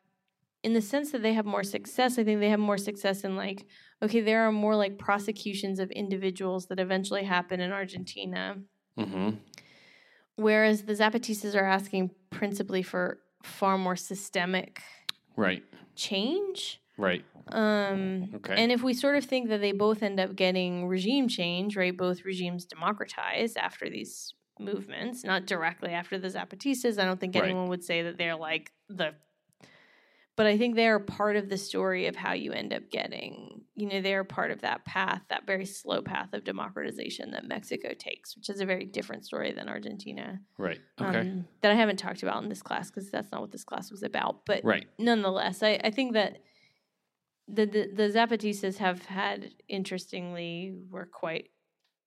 in the sense that they have more success, I think they have more success in like, okay, there are more like prosecutions of individuals that eventually happen in Argentina, Mm-hmm. whereas the Zapatistas are asking principally for far more systemic Right. change. Right. Um, Okay. And if we sort of think that they both end up getting regime change, right? Both regimes democratize after these movements, not directly after the Zapatistas. I don't think Right. anyone would say that they're like the. But I think they are part of the story of how you end up getting, you know, they're part of that path, that very slow path of democratization that Mexico takes, which is a very different story than Argentina. right. Okay. Um, that I haven't talked about in this class because that's not what this class was about. But right. nonetheless, I, I think that the, the the Zapatistas have had interestingly were quite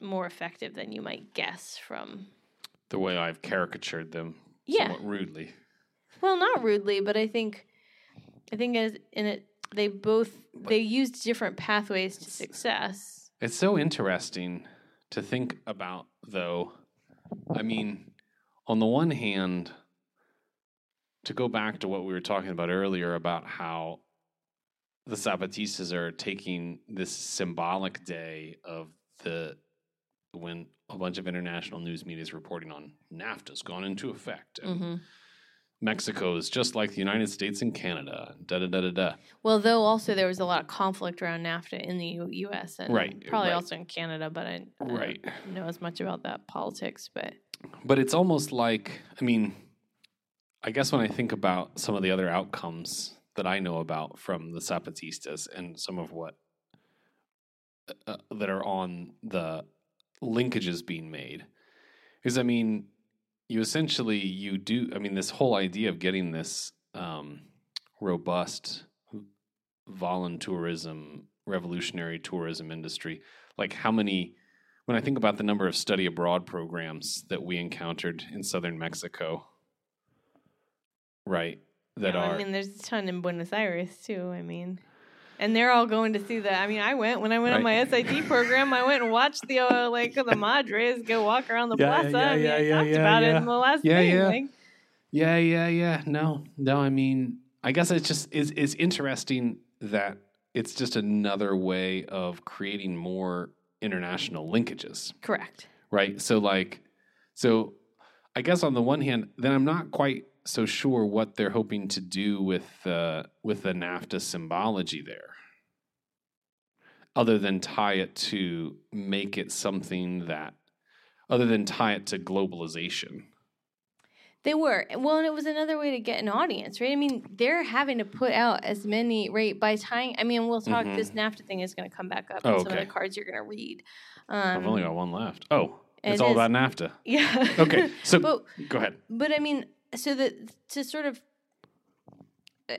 more effective than you might guess from The way I've caricatured them Yeah. somewhat rudely. well not rudely but I think I think as in it they both they used different pathways to success. It's so interesting to think about, though. I mean, on the one hand, to go back to what we were talking about earlier about how the Zapatistas are taking this symbolic day of the when a bunch of international news media is reporting on NAFTA's gone into effect and Mm-hmm. Mexico is just like the United States and Canada. Da da da da da. Well, though also there was a lot of conflict around NAFTA in the U- U.S. and Right, probably right. also in Canada, but I, I Right. don't know as much about that politics. But But it's almost like, I mean, I guess when I think about some of the other outcomes that I know about from the Zapatistas and some of what uh, uh, that are on the linkages being made, is I mean, you essentially you do. I mean, this whole idea of getting this um, robust voluntourism, revolutionary tourism industry, like how many when I think about the number of study abroad programs that we encountered in southern Mexico, right? That Yeah, are I mean, there's a ton in Buenos Aires too. I mean, and they're all going to see that. I mean, I went when I went on my SIT program. I went and watched the uh, like the Madres go walk around the Yeah, plaza. yeah, I mean, yeah, I yeah, talked yeah, about it in the last Yeah, thing. yeah. Like, yeah, yeah, yeah. No, no. I mean, I guess it's just it's, it's interesting that it's just another way of creating more international linkages. correct. right? So like, so I guess on the one hand, then I'm not quite so sure what they're hoping to do with uh, with the NAFTA symbology there, other than tie it to make it something that, other than tie it to globalization. They were well, and it was another way to get an audience, right? I mean, they're having to put out as many right by tying. I mean, we'll talk. Mhm. This NAFTA thing is going to come back up Oh, in some of the cards you're going to read. I've only Um, got one left. Oh, it's all about NAFTA. yeah. Okay, so but go ahead. But I mean, so that to sort of, uh,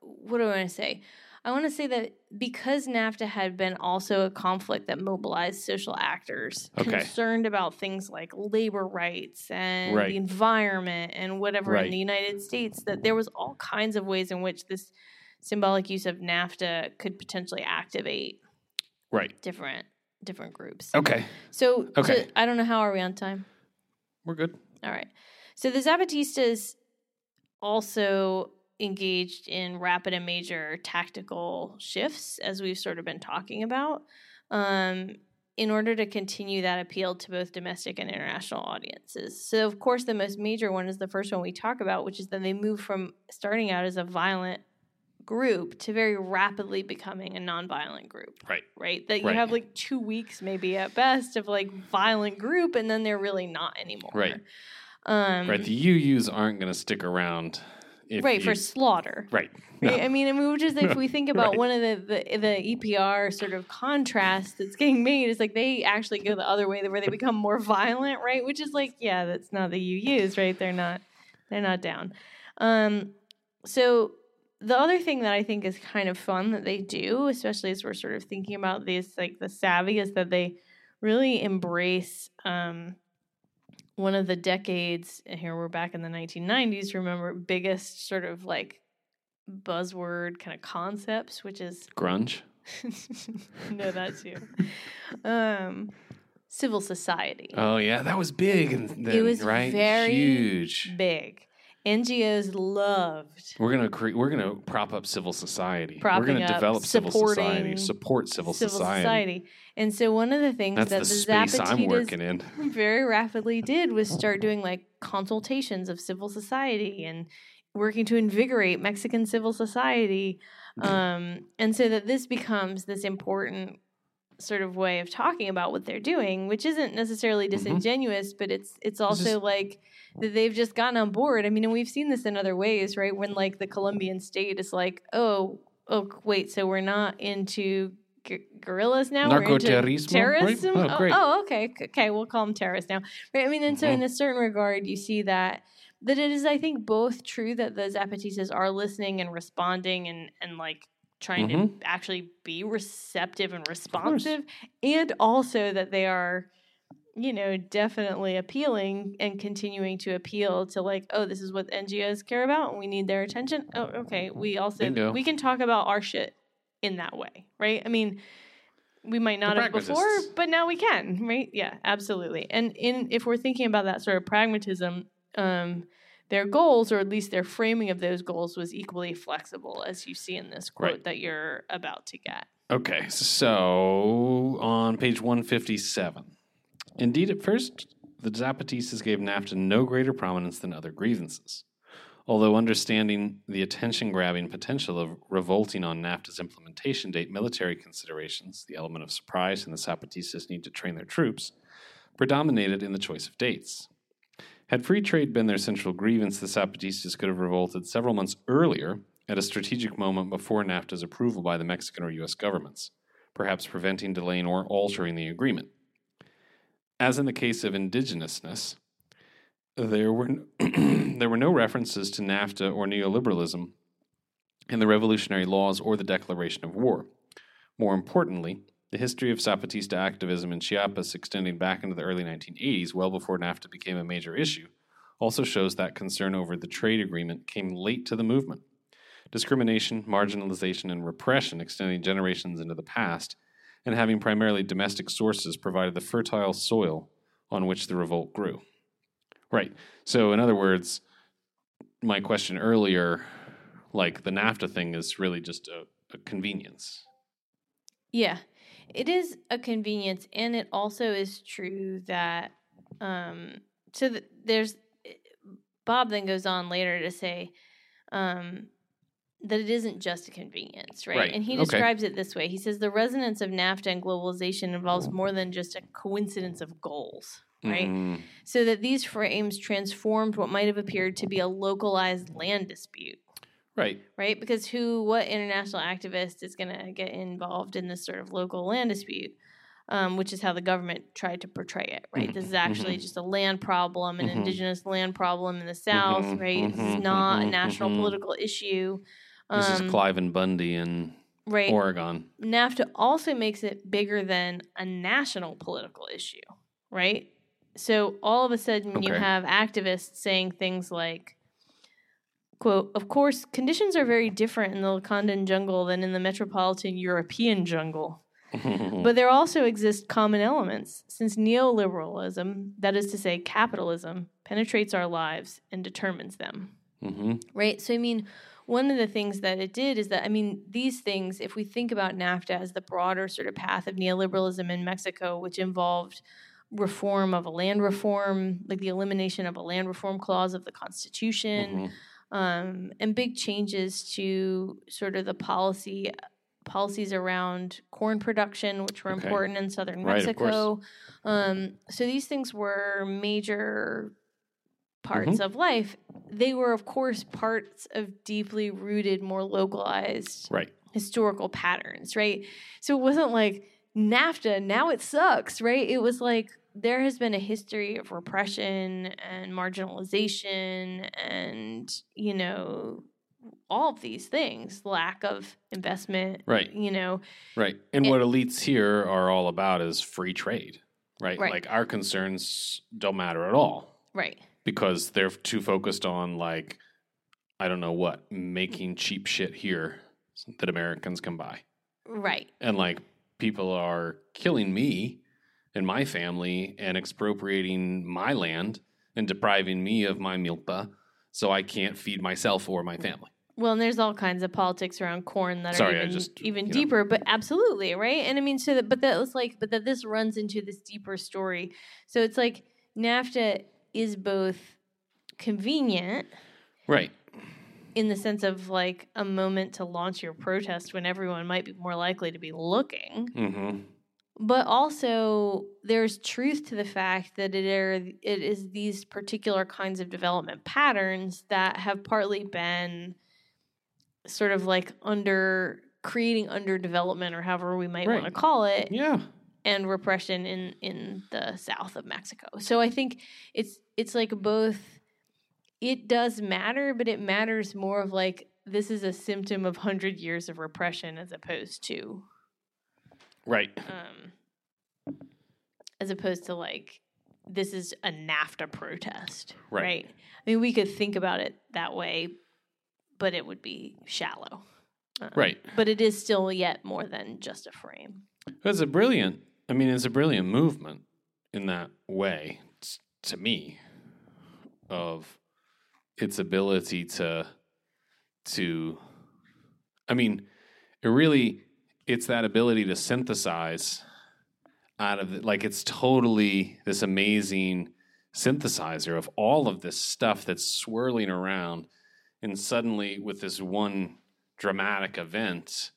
what do I want to say? I want to say that because NAFTA had been also a conflict that mobilized social actors Okay. concerned about things like labor rights and Right. the environment and whatever Right. in the United States, that there was all kinds of ways in which this symbolic use of NAFTA could potentially activate Right. different different groups. Okay. So, to- I don't know how are we on time. We're good. All right. So the Zapatistas also engaged in rapid and major tactical shifts, as we've sort of been talking about, um, in order to continue that appeal to both domestic and international audiences. So, of course, the most major one is the first one we talk about, which is that they move from starting out as a violent group to very rapidly becoming a nonviolent group Right. right? That you Right. have like two weeks maybe at best of like violent group, and then they're really not anymore. Right. Um, right. The UUs aren't going to stick around. If right you- for slaughter. right. Right? I mean, I mean, which is if we think about Right. one of the, the the EPR sort of contrast that's getting made is like they actually go the other way, where they become more violent, right? Which is like, yeah, that's not the UUs, right? They're not they're not down. Um, so the other thing that I think is kind of fun that they do, especially as we're sort of thinking about this, like the savvy, is that they really embrace um, one of the decades. And here we're back in the 1990s. Remember, biggest sort of like buzzword kind of concepts, which is Grunge. no, that too. Um, civil society. Oh yeah, that was big. And then, was right. very huge. Big. NGOs loved We're gonna cre- we're gonna prop up civil society. we're gonna up, develop civil society, support civil, society. And so one of the things That's that the the, space I'm working in. very rapidly did was start doing like consultations of civil society and working to invigorate Mexican civil society. Um, and so that this becomes this important sort of way of talking about what they're doing, which isn't necessarily Mhm. disingenuous, but it's it's also just- like that they've just gotten on board. I mean, and we've seen this in other ways, right? When like the Colombian state is like, oh, oh, wait, so we're not into gu- guerrillas now. We're into Narcoterrorismo, right? terrorism. Oh, great. oh, okay, okay, we'll call them terrorists now. Right? I mean, and so Mm-hmm. in a certain regard, you see that that it is, I think, both true that the Zapatistas are listening and responding and and like trying to Mhm. actually be receptive and responsive, and also that they are. You know, definitely appealing and continuing to appeal to like, oh, this is what NGOs care about, and we need their attention. Oh, okay. We also Bingo. we can talk about our shit in that way, right? I mean, we might not The have before, but now we can, right? Yeah, absolutely. And in if we're thinking about that sort of pragmatism, um, their goals, or at least their framing of those goals, was equally flexible, as you see in this quote Right. that you're about to get. Okay, so on page 157. Indeed, at first, the Zapatistas gave NAFTA no greater prominence than other grievances. Although understanding the attention grabbing potential of revolting on NAFTA's implementation date, military considerations, the element of surprise, and the Zapatistas need to train their troops, predominated in the choice of dates. Had free trade been their central grievance, the Zapatistas could have revolted several months earlier at a strategic moment before NAFTA's approval by the Mexican or U.S. governments, perhaps preventing, delaying, or altering the agreement. As in the case of indigenousness, there were, there were no references to NAFTA or neoliberalism in the revolutionary laws or the declaration of war. More importantly, the history of Zapatista activism in Chiapas extending back into the early 1980s, well before NAFTA became a major issue, also shows that concern over the trade agreement came late to the movement. Discrimination, marginalization, and repression extending generations into the past, and having primarily domestic sources provided the fertile soil on which the revolt grew. Right. So, in other words, my question earlier, like the NAFTA thing, is really just a, a convenience. Yeah, it is a convenience, and it also is true that um, so th- there's Bob then goes on later to say um, that it isn't just a convenience, right? Right, And he okay. describes it this way: he says the resonance of NAFTA and globalization involves more than just a coincidence of goals. Right. Mhm. So that these frames transformed what might have appeared to be a localized land dispute Right. right? Because who, what international activist is going to get involved in this sort of local land dispute? Um, which is how the government tried to portray it, right? This is actually mhm. just a land problem, an Mhm. indigenous land problem in the South, Mhm, right? This is mhm, not a mhm, national political issue. This Um, is Clive and Bundy and right? Oregon. NAFTA also makes it bigger than a national political issue, right? So all of a sudden you have activists saying things like, quote, of course, conditions are very different in the Lacandon jungle than in the metropolitan European jungle. But there also exist common elements, since neoliberalism, that is to say, capitalism, penetrates our lives and determines them hmm right? So, I mean, one of the things that it did is that, I mean, these things, if we think about NAFTA as the broader sort of path of neoliberalism in Mexico, which involved reform of a land reform, like the elimination of a land reform clause of the Constitution, Mhm. Um, and big changes to sort of the policy policies around corn production, which were Okay. important in southern Right. Mexico. Um, so these things were major parts of life. They were, of course, parts of deeply rooted, more localized Right. historical patterns, right? So it wasn't like NAFTA, now it sucks, right? It was like there has been a history of repression and marginalization and, you know, all of these things, lack of investment, Right. you know, Right. And It- what elites here are all about is free trade. Right. Right. Like our concerns don't matter at all right. because they're too focused on like I don't know what, making cheap shit here that Americans can buy. Right. And like people are killing me and my family and expropriating my land and depriving me of my milpa so I can't feed myself or my family. Well, and there's all kinds of politics around corn that Sorry, are even, just, even you know. deeper, but absolutely, right? And I mean, so that, but that was like, but that this runs into this deeper story. So it's like NAFTA is both convenient Right. in the sense of like a moment to launch your protest when everyone might be more likely to be looking, Mhm. But also there's truth to the fact that it are it is these particular kinds of development patterns that have partly been sort of like under creating underdevelopment or however we might want to call it Yeah. and repression in in the south of Mexico. So I think it's it's like both it does matter, but it matters more of like this is a symptom of 100 years of repression as opposed to Right. um as opposed to like this is a NAFTA protest, Right. right? I mean, we could think about it that way, but it would be shallow. Um, Right. But it is still yet more than just a frame. It's a brilliant. I mean, it's a brilliant movement in that way to me of its ability to to. I mean, it really it's that ability to synthesize out of it. Like it's totally this amazing synthesizer of all of this stuff that's swirling around, and suddenly with this one dramatic event,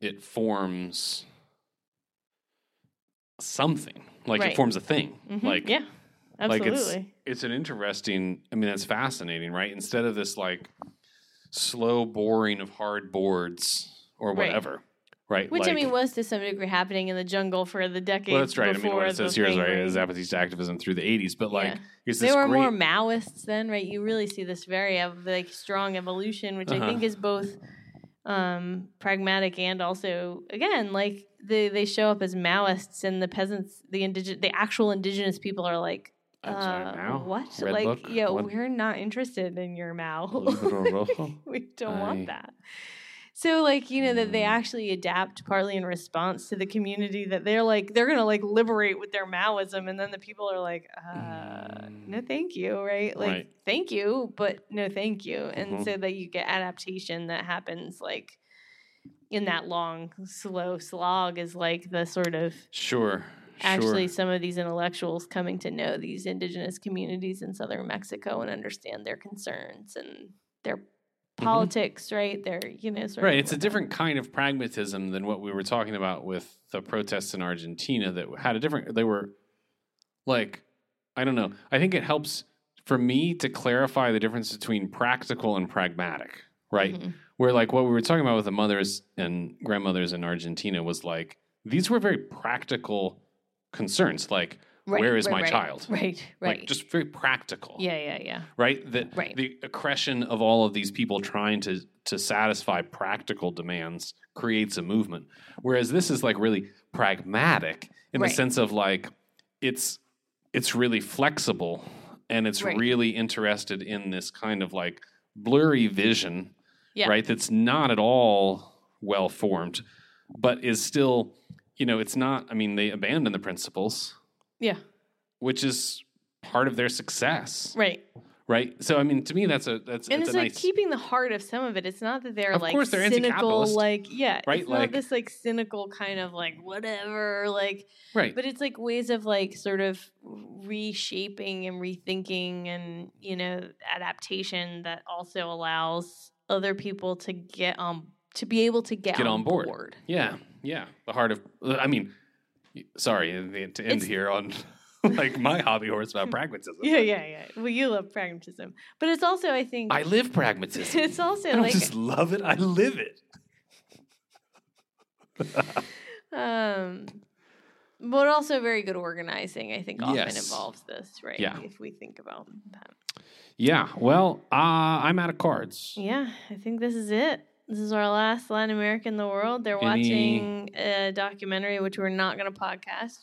it forms something like Right. it forms a thing Mhm. like yeah, like absolutely. it's it's an interesting i mean it's fascinating right instead of this like slow boring of hard boards or whatever right Which I mean was to some degree happening in the jungle for the decades. well that's right i mean what it says here is right right? is Zapatista activism through the 80s but like Yeah. They were great more Maoists then, right? You really see this very like strong evolution, which I Uh-huh. think is both um, pragmatic and also again like they they show up as Maoists and the peasants, the indigenous, the actual indigenous people are like. Uh, What? Red like, Book? yeah, What? we're not interested in your Mao. We don't I- want that. So, like, you know, that they Mm. actually adapt partly in response to the community that they're like, they're going to like liberate with their Maoism. And then the people are like, uh, no, thank you, right? Like, Right. thank you, but no, thank you. And Mhm. so that you get adaptation that happens like in that long, slow slog is like the sort of sure actually sure. some of these intellectuals coming to know these indigenous communities in southern Mexico and understand their concerns and their politics, right? Their, you know, sort Mm-hmm. right it's a different kind of pragmatism than what we were talking about with the protests in argentina that had a different they were like i don't know i think it helps for me to clarify the difference between practical and pragmatic right Mhm. where like what we were talking about with the mothers and grandmothers in argentina was like these were very practical concerns like Right, where is right, my right. child? Right, right. Like just very practical. yeah, yeah, yeah. Right? The, Right. the accretion of all of these people trying to to satisfy practical demands creates a movement. Whereas this is like really pragmatic in the sense of like it's it's really flexible and it's really interested in this kind of like blurry vision, Yeah. right? That's not at all well formed, but is still, you know, it's not. I mean, they abandon the principles, Yeah. which is part of their success, Right. right? So, I mean, to me, that's a that's and it's it's like nice. keeping the heart of some of it. It's not that they're Of like course they're cynical, like yeah, right? It's Like- not this like cynical kind of like whatever, like right. but it's like ways of like sort of reshaping and rethinking and you know adaptation that also allows other people to get on to be able to get, Get on, on board. Yeah, yeah. The heart of. I mean, sorry to end It's- here on like my hobby horse about pragmatism. Yeah, yeah, yeah. Well, you love pragmatism, but it's also I think I live pragmatism. it's also I like just love it. I live it. Um, but also very good organizing. I think often Yes. involves this, right? Yeah. If we think about that. Yeah. Well, uh, I'm out of cards. Yeah, I think this is it. This is our last Latin America in the world. They're Any- watching a documentary, which we're not going to podcast.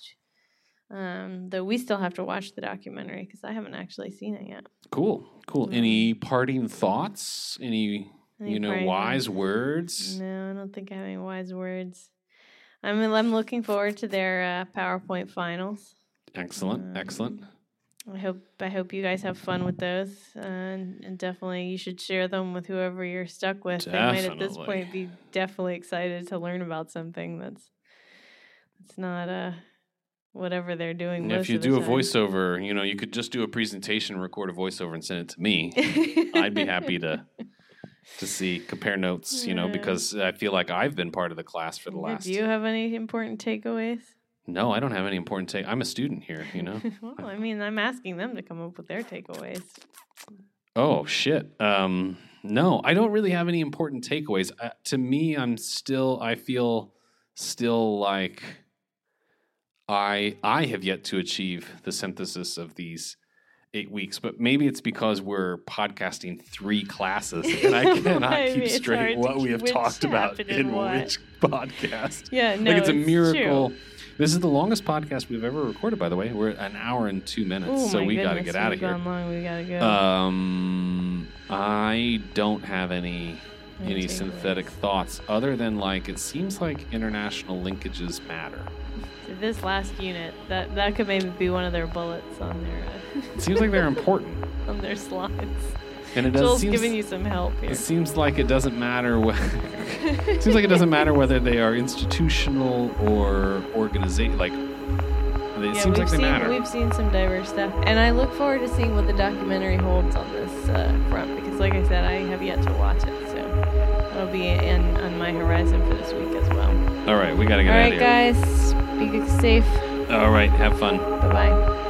Um, though we still have to watch the documentary because I haven't actually seen it yet. Cool. Cool. Yeah. Any parting thoughts? Any, Any you know, wise words? No, I don't think I have any wise words. I'm I'm looking forward to their uh, PowerPoint finals. Excellent. Um, Excellent. I hope I hope you guys have fun with those, uh, and, and definitely you should share them with whoever you're stuck with. They might at this point be definitely excited to learn about something that's that's not uh whatever they're doing. If you do a time. voiceover, you know, you could just do a presentation, record a voiceover, and send it to me. I'd be happy to to see compare notes. You know, Yeah. because I feel like I've been part of the class for the last. Do you have any important takeaways? No, I don't have any important take. I'm a student here. You know. well, I mean, I'm asking them to come up with their takeaways. Oh shit. Um, no, I don't really have any important takeaways. Uh, to me, I'm still. I feel still like I I have yet to achieve the synthesis of these eight weeks. But maybe it's because we're podcasting three classes, and I cannot I keep mean, straight what we have talked about in what. which podcast. Yeah, no, like it's a true. This is the longest podcast we've ever recorded, by the way. We're at an hour and two minutes, Oh so we got to get out of here. Long. We gotta go. Um, I don't have any Any any synthetic thoughts other than like it seems like international linkages matter. This last unit, that that could maybe be one of their bullets on their It seems like they're important, on their slides. And it does Joel's seems, giving you some help here. it seems like it doesn't matter. Wh- it seems like it doesn't matter whether they are institutional or organization. Like it yeah, seems like they seen matter. we've seen some diverse stuff, and I look forward to seeing what the documentary holds on this uh, front because, like I said, I have yet to watch it, so that'll be in on my horizon for this week as well. All right, we got to All get out right, of here. All right, guys, be safe. All right, have fun. Bye bye.